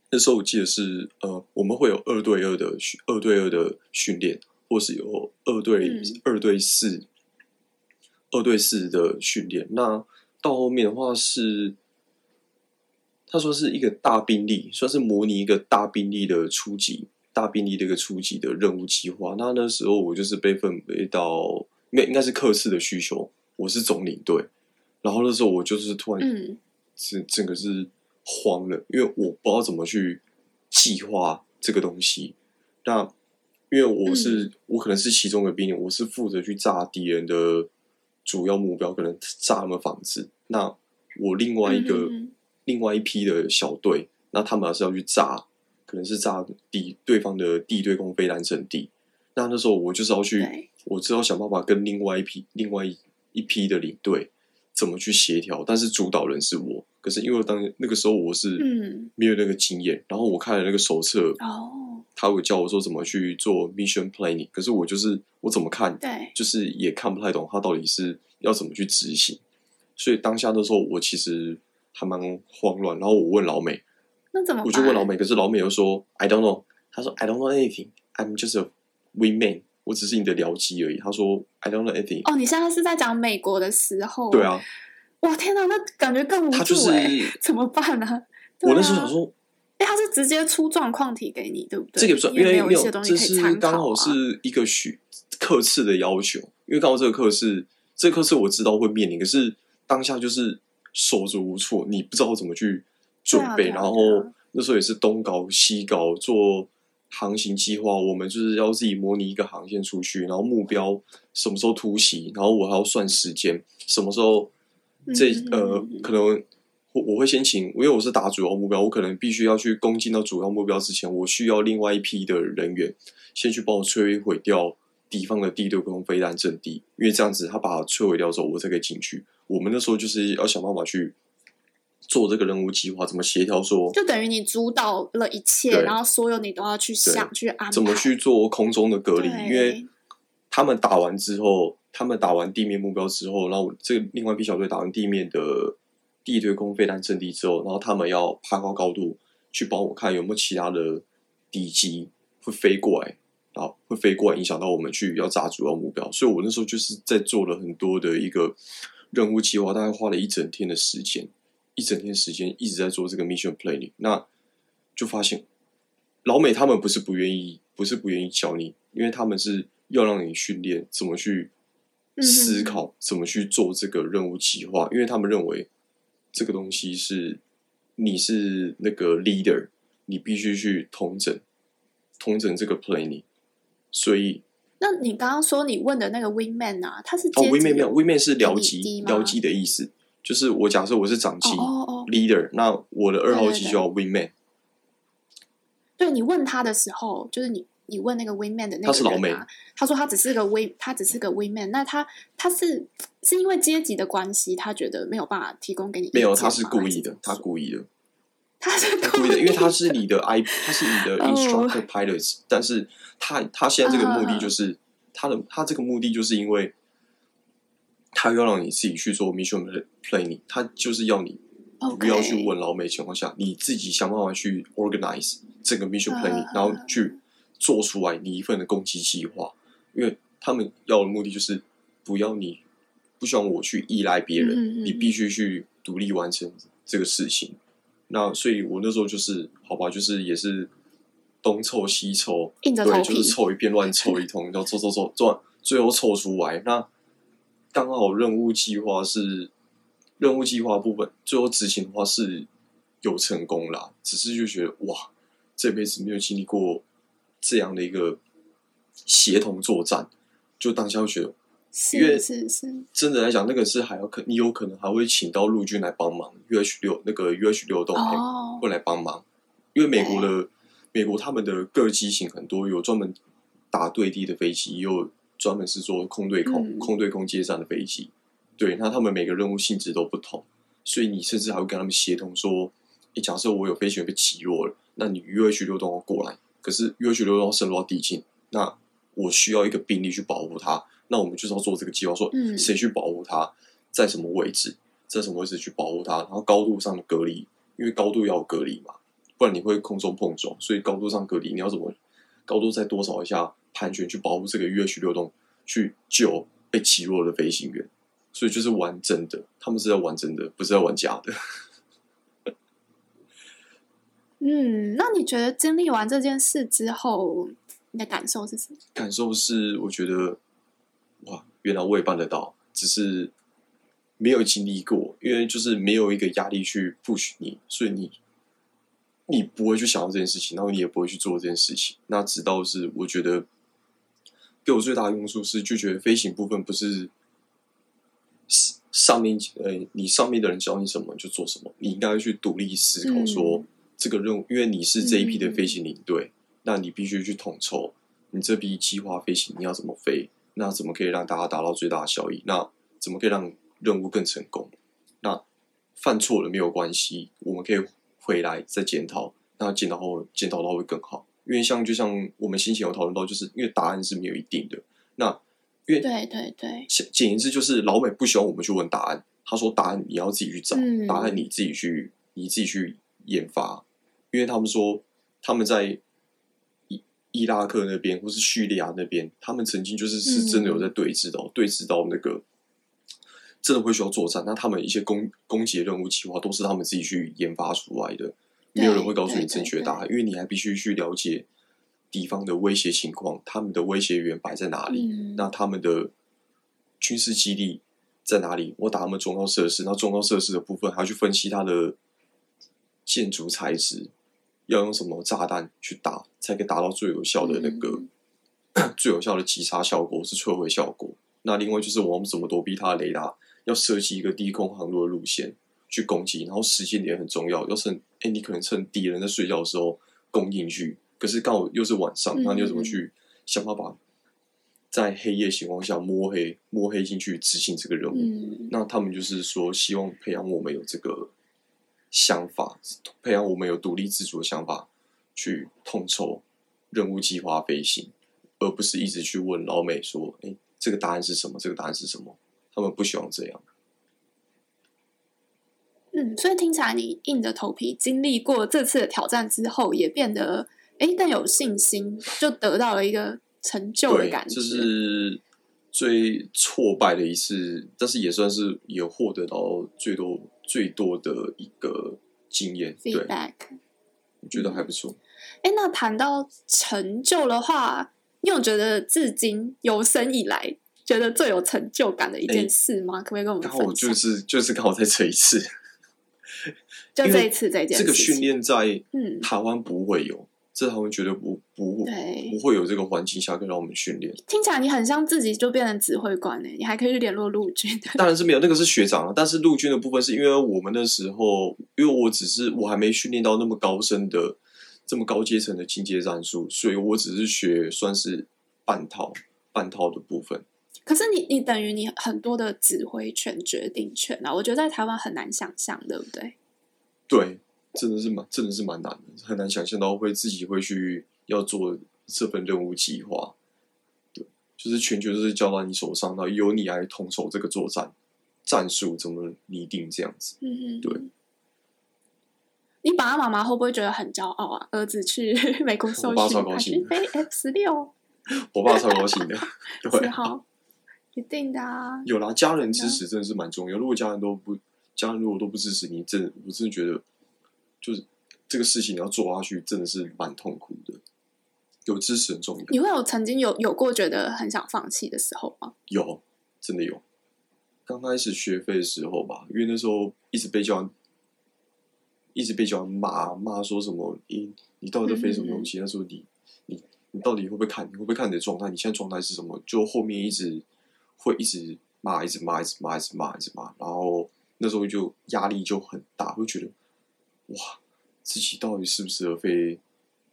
那时候我记得是呃，我们会有二对二的二对二的训练，或是有二对、嗯、二对四。二对四的训练，那到后面的话是，他说是一个大兵力，算是模拟一个大兵力的初级、大兵力的一个初级的任务计划。那那时候我就是被分配到，应该应该是客次的需求，我是总领队。然后那时候我就是突然，嗯，整整个是慌了，因为我不知道怎么去计划这个东西。那因为我是、嗯、我可能是其中的兵，我是负责去炸敌人的。主要目标可能炸他们房子，那我另外一个、另另外一批的小队，那他们还是要去炸，可能是炸敌对方的地对空飞弹阵地。那那时候我就是要去，我只要想办法跟另外一批、另外一批的领队怎么去协调，但是主导人是我。可是因为当那个时候我是没有那个经验，嗯、然后我看了那个手册，哦，他会教我说怎么去做 mission planning，可是我就是我怎么看，对，就是也看不太懂他到底是要怎么去执行。所以当下的时候，我其实还蛮慌乱。然后我问老美，那怎么？我就问老美，可是老美又说 I don't know。他说 I don't know anything. I'm just a wingman。我只是你的僚机而已。他说 I don't know anything。哦，你现在是在讲美国的时候？对啊。哇天哪，那感觉更无助，他就是怎么办呢、啊？啊、我那时候想说，哎，他是直接出状况题给你，对不对？这个不算，因为没有一些东西可以参考、啊、这是刚好是一个许课次的要求，因为刚好这个课次，这个课次我知道会面临，可是当下就是手足无措，你不知道怎么去准备。啊啊啊、然后那时候也是东搞西搞做航行计划，我们就是要自己模拟一个航线出去，然后目标什么时候突袭，然后我还要算时间，什么时候。这呃，可能我我会先请，因为我是打主要目标，我可能必须要去攻进到主要目标之前，我需要另外一批的人员先去帮我摧毁掉敌方的地对空飞弹阵地，因为这样子他把它摧毁掉之后，我才可以进去。我们那时候就是要想办法去做这个任务计划，怎么协调说，就等于你主导了一切，然后所有你都要去想去安排，怎么去做空中的隔离，因为他们打完之后。他们打完地面目标之后，然后这个另外一批小队打完地面的地对空飞弹阵地之后，然后他们要爬高高度去帮我看有没有其他的敌机会飞过来，然后会飞过来影响到我们去要炸主要目标。所以我那时候就是在做了很多的一个任务计划，大概花了一整天的时间，一整天时间一直在做这个 mission planning。那就发现老美他们不是不愿意，不是不愿意教你，因为他们是要让你训练怎么去。思考怎么去做这个任务计划，因为他们认为这个东西是你是那个 leader，你必须去统整统整这个 planning。所以，那你刚刚说你问的那个 wingman 啊，他是哦 wingman 没有 wingman 是僚机僚机的意思，就是我假设我是长机 leader，那我的二号机就叫 wingman。对，你问他的时候，就是你。你问那个 wingman 的那个人、啊，他是老美，他说他只是个 wing，他只是个 wingman。那他他是是因为阶级的关系，他觉得没有办法提供给你。没有，他是故意的，他故意的，他是故意的，因为他是你的 I，他是你的 instructor pilots，、oh. 但是他他现在这个目的就是、uh. 他的他这个目的就是因为他要让你自己去做 mission planning，他就是要你不要去问老美情况下.你自己想办法去 organize 这个 mission planning，、uh. 然后去。做出来你一份的攻击计划，因为他们要的目的就是不要你，不希望我去依赖别人，嗯嗯，你必须去独立完成这个事情。那所以，我那时候就是好吧，就是也是东凑西凑，对，就是凑一遍乱凑一通，然后凑凑凑，做最后凑出来。那刚好任务计划是任务计划部分，最后执行的话是有成功啦，只是就觉得哇，这辈子没有经历过。这样的一个协同作战，就当下会觉得，是因为是是，真的来讲，那个是还要可，你有可能还会请到陆军来帮忙，UH 六那个 UH 六洞会来帮忙，因为美国的美国他们的各机型很多，有专门打对地的飞机，也有专门是做空对空、嗯、空对空接战的飞机，对，那他们每个任务性质都不同，所以你甚至还会跟他们协同说，你，假设我有飞行员被击落了，那你 UH 六都要过来。可是 UH 六洞深入到地境，那我需要一个兵力去保护它。那我们就是要做这个计划，说谁去保护它，在什么位置，在什么位置去保护它，然后高度上的隔离，因为高度要有隔离嘛，不然你会空中碰撞，所以高度上隔离，你要怎么高度在多少一下盘旋去保护这个 UH 六洞，去救被击落的飞行员。所以就是玩真的，他们是在玩真的，不是在玩假的。嗯，那你觉得经历完这件事之后，你的感受是什么？感受是，我觉得，哇，原来我也办得到，只是没有经历过，因为就是没有一个压力去 push 你，所以你你不会去想到这件事情，然后你也不会去做这件事情。那直到是，我觉得给我最大的用处是，就觉得飞行部分不是，上面呃，你上面的人教你什么就做什么，你应该去独立思考说、嗯、这个任务，因为你是这一批的飞行领队，嗯、那你必须去统筹你这批计划飞行你要怎么飞，那怎么可以让大家达到最大的效益？那怎么可以让任务更成功？那犯错了没有关系，我们可以回来再检讨，那检讨后检讨到会更好。因为像就像我们先前有讨论到，就是因为答案是没有一定的，那。因为对对对，简言之就是老美不希望我们去问答案，他说答案你要自己去找，嗯、答案你自己去你自己去研发，因为他们说他们在伊伊拉克那边或是叙利亚那边，他们曾经就是是真的有在对峙到、嗯、对峙到那个真的会需要作战，那他们一些攻攻击任务计划都是他们自己去研发出来的，没有人会告诉你正确答案，因为你还必须去了解。敌方的威胁情况，他们的威胁源摆在哪里？嗯、那他们的军事基地在哪里？我打他们重要设施，那重要设施的部分还要去分析它的建筑材质，要用什么炸弹去打，才可以达到最有效的那个、嗯、最有效的击杀效果是摧毁效果。那另外就是我们怎么躲避它的雷达，要设计一个低空航路的路线去攻击，然后时间点很重要，要趁哎，你可能趁敌人在睡觉的时候攻进去。可是刚好又是晚上，那你又怎么去想办法在黑夜情况下摸黑摸黑进去执行这个任务？嗯、那他们就是说，希望培养我们有这个想法，培养我们有独立自主的想法，去统筹任务计划飞行，而不是一直去问老美说：“哎，这个答案是什么？这个答案是什么？”他们不希望这样。嗯，所以听起来你硬着头皮经历过这次的挑战之后，也变得。哎，更有信心，就得到了一个成就的感觉。这是最挫败的一次，但是也算是也获得到最多最多的一个经验。Feedback，我觉得还不错。哎，那谈到成就的话，你有觉得至今有生以来觉得最有成就感的一件事吗？可不可以跟我们分享？刚好就是就是刚好在这一次，就这一次这件事。这个训练在嗯台湾不会有。这他们绝对不不对不会有这个环境下可以让我们训练。听起来你很像自己就变成指挥官呢，你还可以去联络陆军。当然是没有，那个是学长啊。但是陆军的部分是因为我们那时候，因为我只是我还没训练到那么高深的、这么高阶层的进阶战术，所以我只是学算是半套半套的部分。可是你你等于你很多的指挥权、决定权啊，我觉得在台湾很难想象，对不对？对。真的是蛮，真的是蛮难的，很难想象到会自己会去要做这份任务计划。对，就是全球都是交到你手上，然后由你来统筹这个作战战术怎么拟定这样子。嗯嗯，对。你爸爸妈妈会不会觉得很骄傲啊？儿子去 美国受训，我爸超高兴，飞 F 十六，我爸超高兴的。对，好，一定的啊。有啦，家人支持真的是蛮重要。如果家人都不，家人如果都不支持你，真的，我真的觉得。就是这个事情你要做下去，真的是蛮痛苦的。有支持很重要。你会有曾经有有过觉得很想放弃的时候吗？有，真的有。刚开始学费的时候吧，因为那时候一直被叫，一直被叫骂骂说什么？你你到底在飞什么东西？嗯嗯，那时候你你你到底会不会看？你会不会看你的状态？你现在状态是什么？就后面一直会一直骂，一直骂，一直骂，一直骂，一直骂。然后那时候就压力就很大，会觉得。哇，自己到底适不适合飞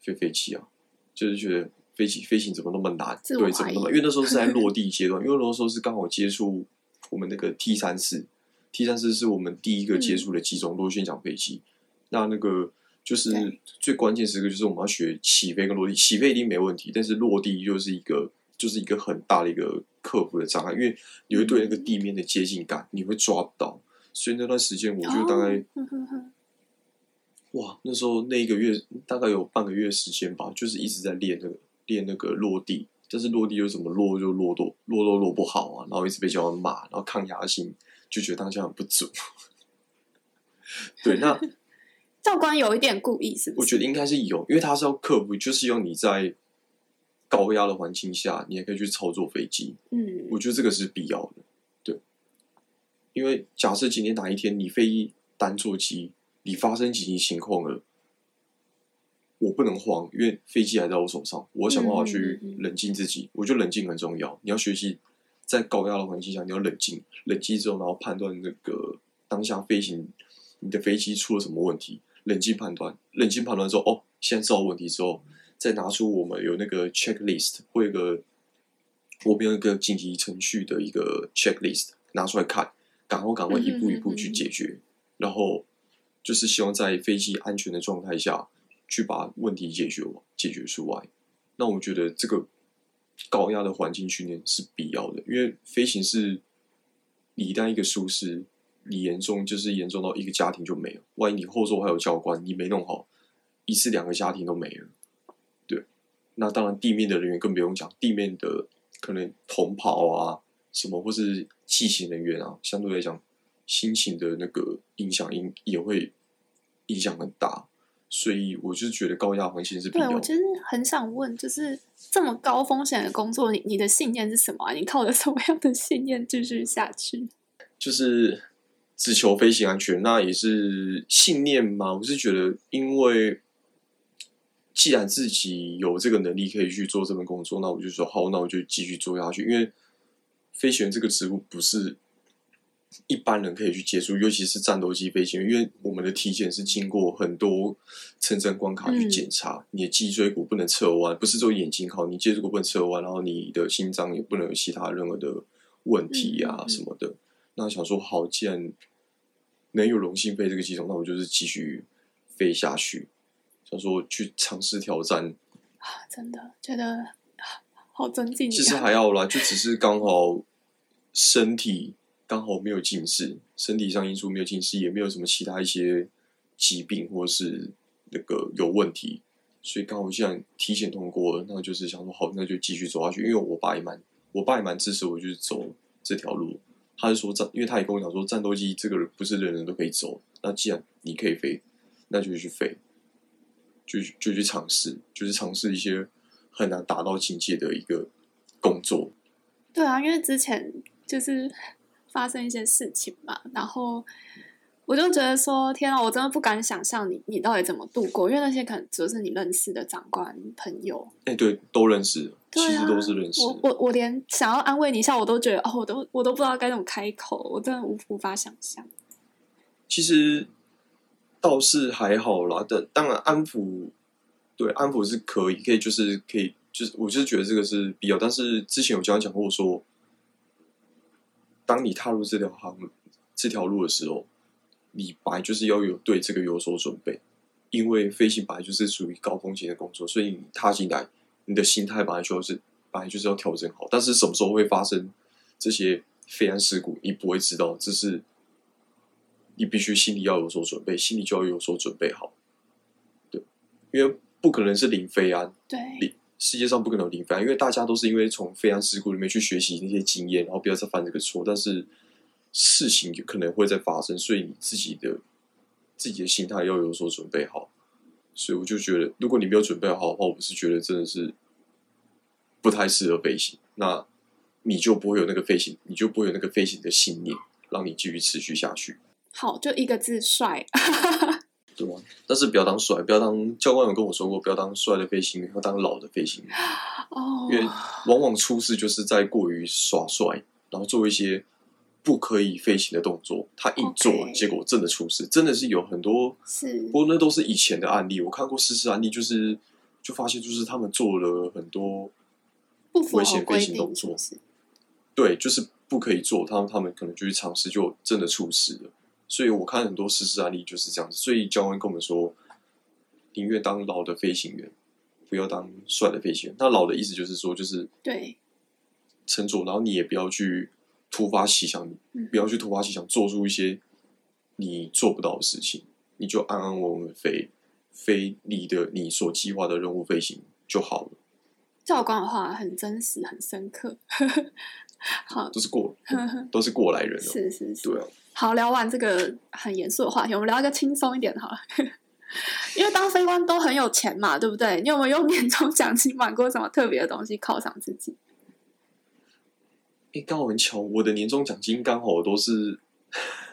飞飞机啊？就是觉得飞机飞行怎么那么难？对，怎么那么？因为那时候是在 落地阶段，因为那时候是刚好接触我们那个 T 三四，T 三四是我们第一个接触的几种螺旋桨飞机。嗯、那那个就是最关键时刻，就是我们要学起飞跟落地。起飞一定没问题，但是落地就是一个就是一个很大的一个克服的障碍，因为你会对那个地面的接近感，你会抓不到。所以那段时间，我就大概。哦哇，那时候那一个月大概有半个月时间吧，就是一直在练那个练那个落地，但是落地又怎么落就落落落落落不好啊，然后一直被教官骂，然后抗压性就觉得当下很不足。对，那 教官有一点故意是不是？我觉得应该是有，因为他是要克服，就是用你在高压的环境下，你还可以去操作飞机。嗯，我觉得这个是必要的。对，因为假设今天哪一天你飞单座机。你发生紧急情况了，我不能慌，因为飞机还在我手上，我想办法去冷静自己。嗯嗯嗯，我觉得冷静很重要，你要学习在高压的环境下，你要冷静，冷静之后，然后判断那个当下飞行，你的飞机出了什么问题，冷静判断，冷静判断之后，哦，现在知道问题之后，再拿出我们有那个 checklist，会有个我们有一个紧急程序的一个 checklist 拿出来看，赶快赶快一步一步去解决，然后就是希望在飞机安全的状态下去把问题解决解决出来。那我觉得这个高压的环境训练是必要的，因为飞行是你一旦一个疏失，你严重就是严重到一个家庭就没了。万一你后座还有教官，你没弄好，一次两个家庭都没了。对，那当然地面的人员更不用讲，地面的可能同袍啊什么，或是机型人员啊，相对来讲，心情的那个影响因也会影响很大。所以我就觉得高压环境是。对，我其实很想问，就是这么高风险的工作，你你的信念是什么啊？你靠着什么样的信念继续下去？就是只求飞行安全，那也是信念嘛？我是觉得，因为既然自己有这个能力可以去做这份工作，那我就说好，那我就继续做下去。因为飞行员这个职务不是。一般人可以去接触，尤其是战斗机飞行员，因为我们的体检是经过很多层层关卡去检查，嗯、你的脊椎骨不能侧弯，不是做眼睛好，你脊椎骨不能侧弯，然后你的心脏也不能有其他任何的问题啊什么的。嗯嗯、那想说，好，既然能有荣幸飞这个机种，那我就是继续飞下去，想说去尝试挑战。啊，真的觉得好尊敬你。其实还好啦，就只是刚好身体。刚好没有近视，身体上因素没有近视，也没有什么其他一些疾病或是那个有问题，所以刚好现在体检通过了，那就是想说好，那就继续走下去。因为我爸也蛮，我爸也蛮支持我，就是走这条路。他是说战，因为他也跟我讲说，战斗机这个不是人人都可以走。那既然你可以飞，那就去飞，就就去尝试，就是尝试一些很难达到境界的一个工作。对啊，因为之前就是。发生一些事情吧，然后我就觉得说，天啊，我真的不敢想象你你到底怎么度过，因为那些可能只是你认识的长官朋友，哎，对，都认识，其实都是认识。我我我连想要安慰你一下，我都觉得哦，我都我都不知道该怎么开口，我真的无无法想象。其实倒是还好啦，但当然安抚，对，安抚是可以，可以就是可以，就是我就是觉得这个是必要。但是之前有这样讲过说。当你踏入这条行这条路的时候，你本来就是要有对这个有所准备，因为飞行本来就是属于高风险的工作，所以你踏进来，你的心态本来就是本来就是要调整好。但是什么时候会发生这些飞安事故，你不会知道，这是你必须心里要有所准备，心里就要有所准备好。对，因为不可能是零飞安，对，零。世界上不可能有零飞安，因为大家都是因为从飞安事故里面去学习那些经验，然后不要再犯这个错。但是事情有可能会再发生，所以你自己的自己的心态要有所准备好。所以我就觉得，如果你没有准备好的话，我是觉得真的是不太适合飞行。那你就不会有那个飞行，你就不会有那个飞行的信念，让你继续持续下去。好，就一个字：帅。对吗？但是不要当帅，不要当教官有跟我说过，不要当帅的飞行员，要当老的飞行员。哦，oh. 因为往往出事就是在过于耍帅，然后做一些不可以飞行的动作，他硬做，Okay. 结果真的出事，真的是有很多。是，不过那都是以前的案例，我看过实施案例，就是就发现就是他们做了很多危险飞行动作，对，就是不可以做，他们他们可能就去尝试，就真的出事了。所以我看很多实施案例就是这样子，所以教官跟我们说，宁愿当老的飞行员，不要当帅的飞行员。那老的意思就是说，就是对乘坐，然后你也不要去突发奇想，嗯、不要去突发奇想做出一些你做不到的事情，你就安安稳稳飞，飞你的你所计划的任务飞行就好了。教官的话很真实，很深刻。好，都是过，都是过来人哦。是是是，对啊。好，聊完这个很严肃的话题，我们聊一个轻松一点好了。因为当飞官都很有钱嘛，对不对？你有没有用年终奖金买过什么特别的东西犒赏自己？哎，刚好很巧，我的年终奖金刚好都是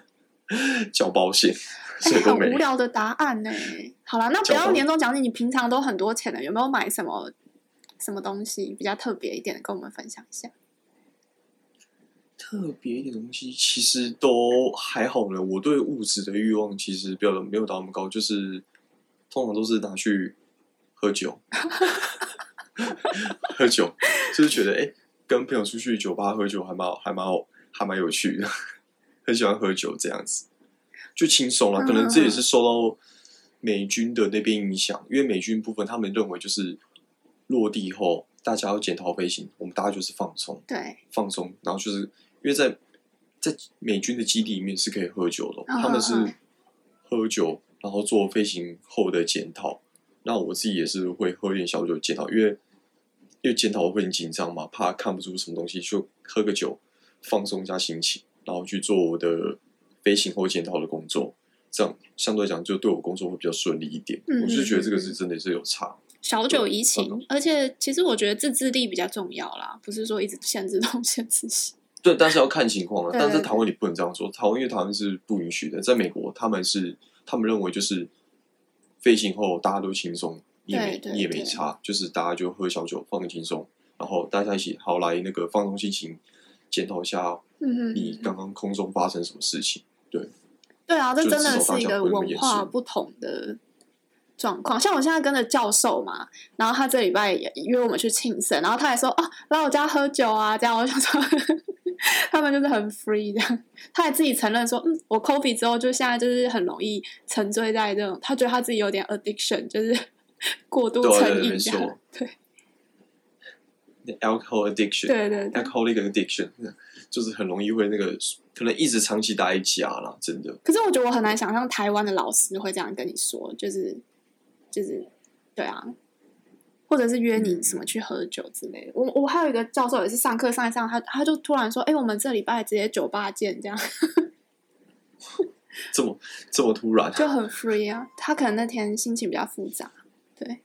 交保险，哎，很无聊的答案呢。好了，那不要年终奖金，你平常都很多钱的，有没有买什么什么东西比较特别一点的，跟我们分享一下？特别一点东西其实都还好呢。我对物质的欲望其实标准没有到那么高，就是通常都是拿去喝酒，喝酒就是觉得哎、欸，跟朋友出去酒吧喝酒还蛮还蛮好，还蛮有趣的，很喜欢喝酒这样子，就轻松了。可能这也是受到美军的那边影响，因为美军部分他们认为就是落地后。大家要检讨飞行，我们大家就是放松，对，放松，然后就是因为在在美军的基地里面是可以喝酒的，哦、他们是喝酒，然后做飞行后的检讨。那我自己也是会喝一点小酒检讨，因为因为检讨会很紧张嘛，怕看不出什么东西，就喝个酒放松一下心情，然后去做我的飞行后检讨的工作，这样相对来讲就对我工作会比较顺利一点。嗯、我是觉得这个是真的是有差。小酒怡情，而且其实我觉得自制力比较重要啦，不是说一直限制东 西自己。对，但是要看情况了。但是在台湾你不能这样说，台湾因为台湾是不允许的。在美国，他们是他们认为就是飞行后大家都轻松，你也没你也没差，就是大家就喝小酒放轻松，然后大家一起好来那个放松心情，检讨一下你刚刚空中发生什么事情。对，对啊，这真的是一个文化不同的。状况像我现在跟着教授嘛，然后他这礼拜也约我们去庆生，然后他还说啊，来我家喝酒啊，这样我想说他们就是很 free 这样，他还自己承认说，嗯，我 COVID 之后就现在就是很容易沉醉在这种，他觉得他自己有点 addiction，就是 过度成瘾这样，对，对，alcohol addiction，对对，对，alcoholic addiction，就是很容易会那个可能一直长期待在家啦，真的。可是我觉得我很难想象台湾的老师会这样跟你说，就是。就是，对啊，或者是约你什么去喝酒之类的。我我还有一个教授也是上课上一上，他他就突然说：“哎、欸，我们这礼拜直接酒吧见。”这样，这么这么突然，就很 free 啊。他可能那天心情比较复杂，对。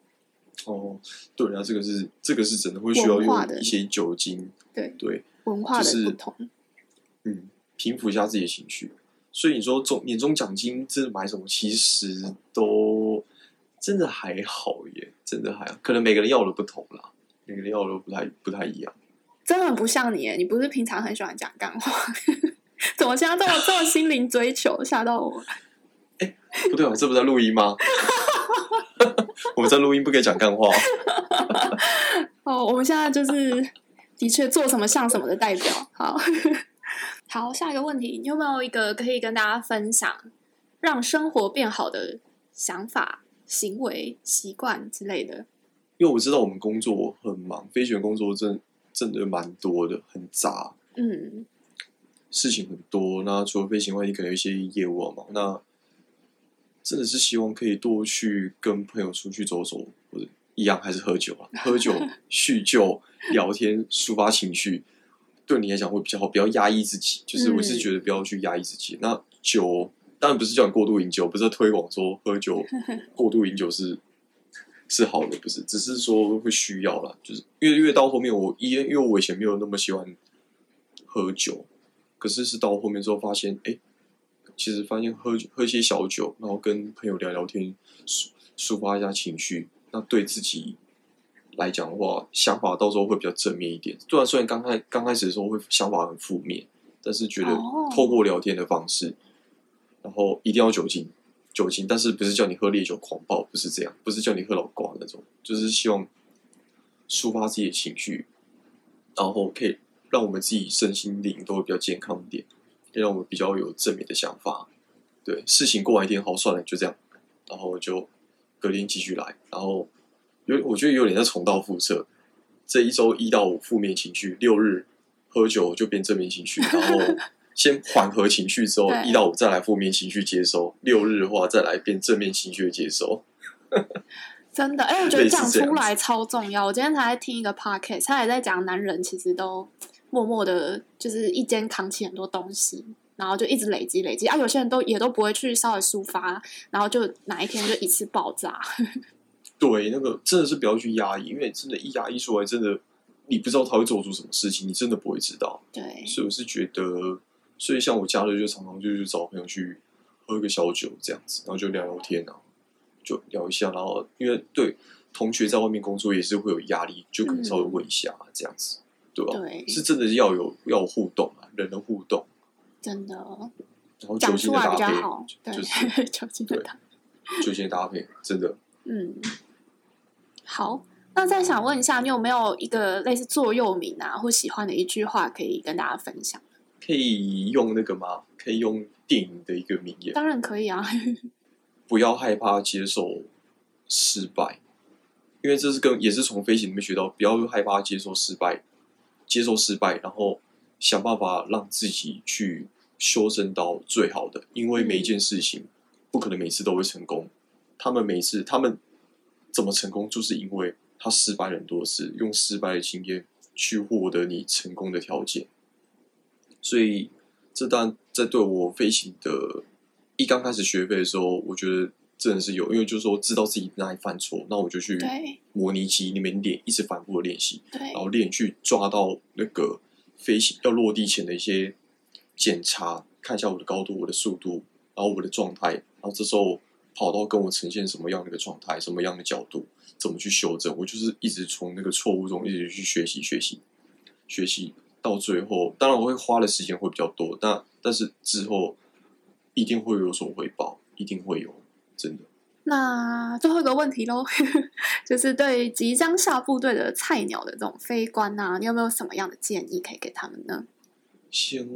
哦，对啊，这个是这个是真的会需要用一些酒精，对对，文化的不同，就是、嗯，平复一下自己的情绪。所以你说中年终奖金真的买什么，其实都。真的还好耶，真的还好，可能每个人要的不同啦，每个人要的不太不太一样。真的很不像你耶，你不是平常很喜欢讲干话，怎么现在这么这么心灵追求，吓到我？哎，不对啊，这不是在录音吗？我们在录音，不可以讲干话。哦，我们现在就是的确做什么像什么的代表。好，好，下一个问题，你有没有一个可以跟大家分享让生活变好的想法？行为习惯之类的，因为我知道我们工作很忙，飞行员工作真真的蛮多的，很杂，嗯，事情很多。那除了飞行外，你可能有一些业务嘛，那真的是希望可以多去跟朋友出去走走，或者一样还是喝酒啊，喝酒 叙旧、聊天、抒发情绪，对你来讲会比较好，不要压抑自己。就是我是觉得不要去压抑自己。嗯、那酒。当然不是叫你过度饮酒，不是推广说喝酒 过度饮酒是是好的，不是，只是说会需要啦。就是越越到后面我，我因因为我以前没有那么喜欢喝酒，可是是到后面之后发现，哎、欸，其实发现喝喝一些小酒，然后跟朋友聊聊天，抒抒发一下情绪，那对自己来讲的话，想法到时候会比较正面一点。虽然虽然刚开刚开始的时候会想法很负面，但是觉得透过聊天的方式。然后一定要酒精，酒精，但是不是叫你喝烈酒狂暴，不是这样，不是叫你喝老挂那种，就是希望抒发自己的情绪，然后可以让我们自己身心灵都会比较健康一点，可以让我们比较有正面的想法。对，事情过完一天，好，算了，就这样，然后就隔天继续来，然后有我觉得有点在重蹈覆辙，这一周一到五负面情绪，六日喝酒就变正面情绪，然后。先缓和情绪之后，一到五再来负面情绪接收，六日的话再来变正面情绪的接收。真的，哎、欸，我觉得讲出来超重要。我今天才在听一个 podcast，他也在讲男人其实都默默的，就是一肩扛起很多东西，然后就一直累积累积啊。有些人都也都不会去稍微抒发，然后就哪一天就一次爆炸。对，那个真的是不要去压抑，因为真的，一压抑出来，真的你不知道他会做出什么事情，你真的不会知道。对，所以我是觉得。所以，像我假日就常常就去找朋友去喝一个小酒这样子，然后就聊聊天啊，就聊一下。然后，因为对同学在外面工作也是会有压力，就可能稍微问一下啊这样子。对吧、啊？对，是真的要有要有互动啊，人的互动，真的。然后酒精的搭配，对就是 酒精的搭配，酒精的搭配，真的。嗯，好。那再想问一下，你有没有一个类似座右铭啊，或喜欢的一句话可以跟大家分享？可以用那个吗？可以用电影的一个名言？当然可以啊！不要害怕接受失败，因为这是跟也是从飞行里面学到，不要害怕接受失败，接受失败，然后想办法让自己去修正到最好的。因为每一件事情不可能每次都会成功，嗯、他们每次他们怎么成功，就是因为。他失败很多次，用失败的经验去获得你成功的条件，所以这段在对我飞行的一刚开始学飞的时候，我觉得真的是有，因为就是说知道自己哪里犯错，那我就去模拟机里面练，一直反复的练习，然后练去抓到那个飞行要落地前的一些检查，看一下我的高度、我的速度，然后我的状态，然后这时候跑到跟我呈现什么样的一个状态，什么样的角度。怎么去修正？我就是一直从那个错误中一直去学习、学习、学习，到最后，当然我会花的时间会比较多，但但是之后一定会有所回报，一定会有，真的。那最后一个问题喽，就是对即将下部队的菜鸟的这种飞官啊，你有没有什么样的建议可以给他们呢？先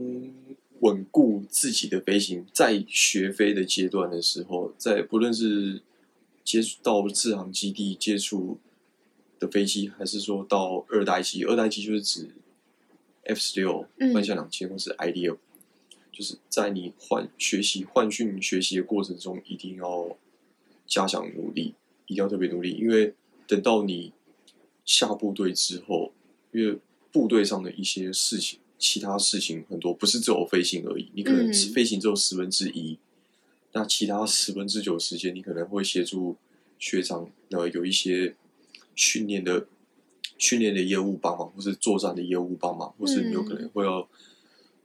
稳固自己的飞行，在学飞的阶段的时候，在不论是。接触到自航基地接触的飞机，还是说到二代机？二代机就是指 F 十六、幻象两千或是 IDF，就是在你换学习、换训学习的过程中，一定要加强努力，一定要特别努力，因为等到你下部队之后，因为部队上的一些事情、其他事情很多，不是只有飞行而已，你可能飞行只有十分之一。那其他十分之九时间，你可能会协助学长，呃，有一些训练的训练的业务帮忙，或是作战的业务帮忙，或是你有可能会要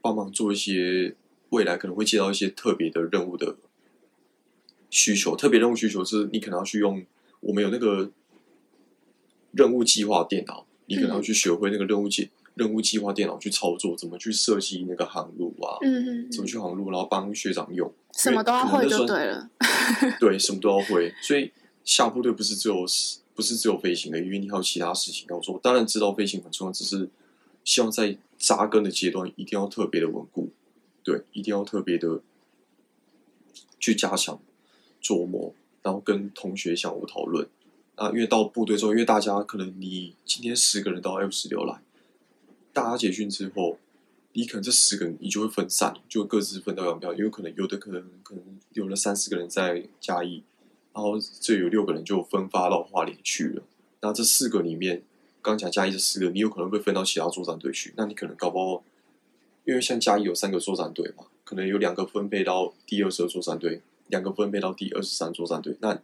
帮忙做一些未来可能会接到一些特别的任务的需求。特别任务需求是你可能要去用，我们有那个任务计划电脑，你可能要去学会那个任务计。任务计划电脑去操作，怎么去设计那个航路啊？嗯嗯，怎么去航路，然后帮学长用，什么都要会就对了。对，什么都要会。所以下部队不是只有不是只有飞行的，因为你还有其他事情要做。当然知道飞行很重要，只是希望在扎根的阶段一定要特别的稳固，对，一定要特别的去加强琢磨，然后跟同学相互讨论啊。因为到部队之后，因为大家可能你今天十个人到 F 十六来。大家结训之后，你可能这十个人你就会分散，就各自分道扬镳。因为可能有的可能可能有了三四个人在嘉义，然后这有六个人就分发到花莲去了。那这四个里面，刚讲嘉义这四个，你有可能会分到其他作战队去。那你可能搞不好，因为像嘉义有三个作战队嘛，可能有两个分配到第二十二作战队，两个分配到第二十三作战队。那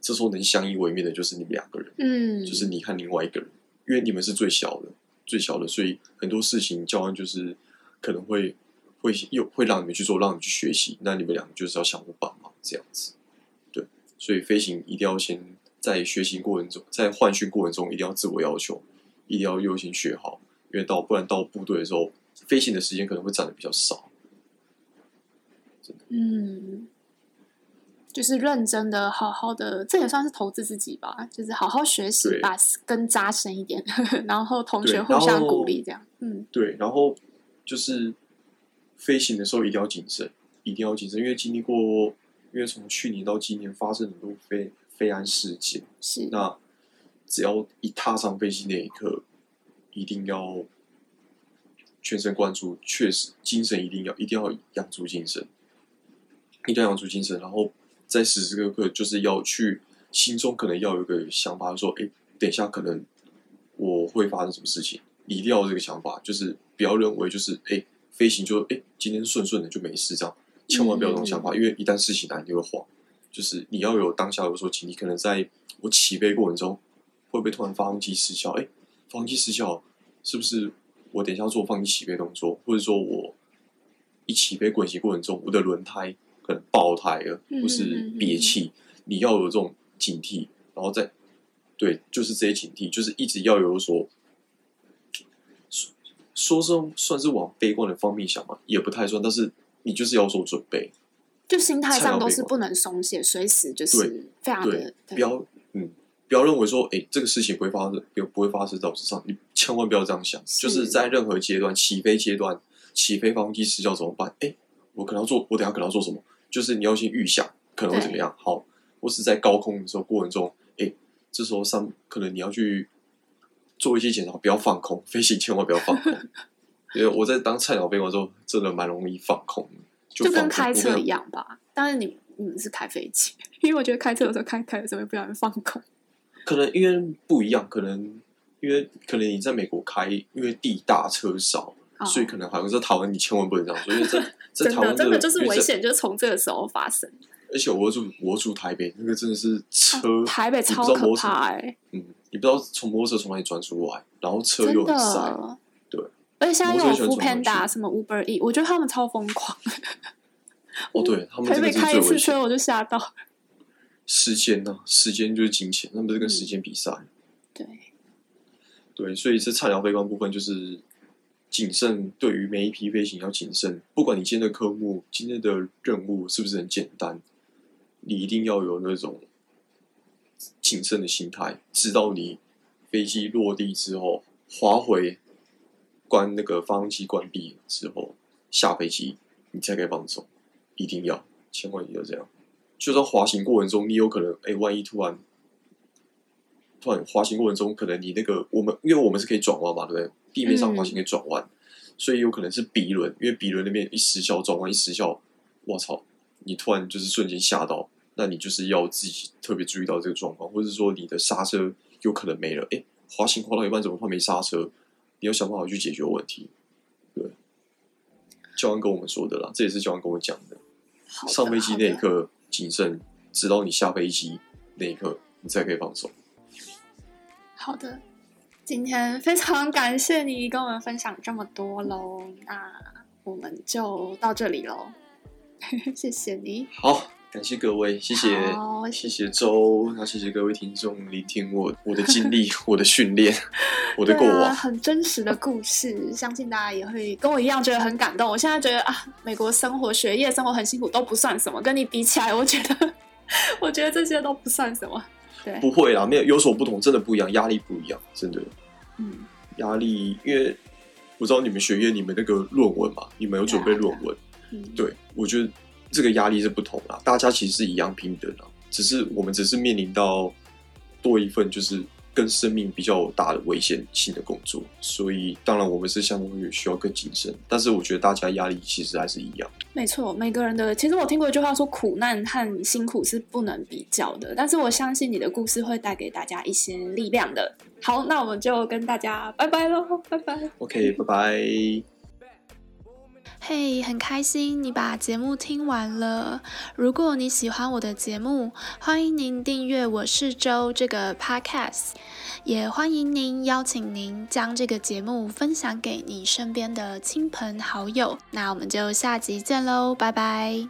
这时候能相依为命的就是你们两个人，嗯，就是你和另外一个人，因为你们是最小的。最小的，所以很多事情教官就是可能会会又会让你们去做，让你去学习。那你们两个就是要相互帮忙这样子，所以飞行一定要先在学习过程中，在换训过程中一定要自我要求，一定要优先学好，因为到不然到部队的时候，飞行的时间可能会占的比较少。嗯。就是认真的，好好的，这也算是投资自己吧。就是好好学习，把根扎深一点，然后同学互相鼓励，这样。嗯，对。然后就是飞行的时候一定要谨慎，一定要谨慎，因为经历过，因为从去年到今年发生很多非非安事件。是。那只要一踏上飞机那一刻，一定要全神贯注，确实精神一定要一定要养足精神，一定要养足精神，然后。在时时刻刻，就是要去心中可能要有一个想法，说：“哎，等一下可能我会发生什么事情。”你一定要有这个想法，就是不要认为就是哎，飞行就哎今天顺顺的就没事这样，千万不要有这种想法，嗯、因为一旦事情来，你就会慌。就是你要有当下有所警惕，可能在我起飞过程中会不会突然发动机失效？哎，发动机失效是不是我等一下做放弃起飞动作，或者说我一起飞滚行过程中我的轮胎？可能爆胎了，或是憋气，你要有这种警惕，然后再对，就是这些警惕，就是一直要有所说是算是往悲观的方面想嘛，也不太算，但是你就是要做准备，就心态上都是不能松懈，随时就是非常的对，不要嗯，不要认为说，哎，这个事情不会发生，不不会发生在我身上，你千万不要这样想，是就是在任何阶段起飞阶段，起飞发动机失效怎么办？哎，我可能要做，我等下可能要做什么？就是你要先预想可能会怎么样，好，或是在高空的时候过程中，哎，这时候上可能你要去。做一些检查，不要放空，飞行千万不要放空。因为我在当菜鸟飞官之后，真的蛮容易放空就，就跟开车一样吧。当然，你你们是开飞机，因为我觉得开车的时候开开的时候会不小心放空。可能因为不一样，可能因为可能你在美国开，因为地大车少，哦、所以可能好像在台湾你千万不能这样做，因为在 在台湾、这个、真的就是危险，就是从这个时候发生。而且我住我住台北，那个真的是车，哦、台北超可怕哎、欸，嗯。你不知道从摩托车从哪里钻出来，然后车又很塞，对。而且现在又有 Foodpanda 什么 Uber E，我觉得他们超疯狂。哦，对，他们 台北开一次车我就吓到。时间呢、啊？时间就是金钱，他们不是跟时间比赛、嗯。对。对，所以是菜鸟飞官部分就是谨慎，对于每一批飞行要谨慎。不管你今天的科目、今天的任务是不是很简单，你一定要有那种。谨慎的心态，直到你飞机落地之后，滑回关那个发动机关闭之后，下飞机你才可以放松。一定要，千万要这样。就算滑行过程中，你有可能，哎、万一突然突然滑行过程中，可能你那个我们，因为我们是可以转弯嘛，对不对？地面上滑行可以转弯，所以有可能是鼻轮，因为鼻轮那边一失效，转弯一失效，我操，你突然就是瞬间吓到。那你就是要自己特别注意到这个状况，或者说你的刹车有可能没了，哎，滑行滑到一半怎么会没刹车？你要想办法去解决问题。对，教官跟我们说的啦，这也是教官跟我讲的。的上飞机那一刻谨慎，直到你下飞机那一刻，你才可以放手。好的，今天非常感谢你跟我们分享这么多喽，那我们就到这里喽，谢谢你。好。感谢各位，谢谢，谢谢周，那谢谢各位听众聆听我我的经历、我的训练、我的过往，啊，很真实的故事，相信大家也会跟我一样觉得很感动。我现在觉得啊，美国生活、学业、生活很辛苦都不算什么，跟你比起来，我觉得，我觉得这些都不算什么。对，不会啦，没有有所不同，真的不一样，压力不一样，真的。嗯，压力，因为我知道你们学业，你们那个论文嘛，你们有准备论文，嗯，对，我觉得。这个压力是不同啦，大家其实是一样平等的，只是我们只是面临到多一份就是跟生命比较大的危险性的工作，所以当然我们是相对于需要更谨慎。但是我觉得大家压力其实还是一样。没错，每个人的其实我听过一句话说，苦难和辛苦是不能比较的。但是我相信你的故事会带给大家一些力量的。好，那我们就跟大家拜拜喽，拜拜。OK，拜拜。嘿很开心你把节目听完了。如果你喜欢我的节目，欢迎您订阅我是周这个 podcast，也欢迎您邀请您将这个节目分享给你身边的亲朋好友。那我们就下集见喽，拜拜。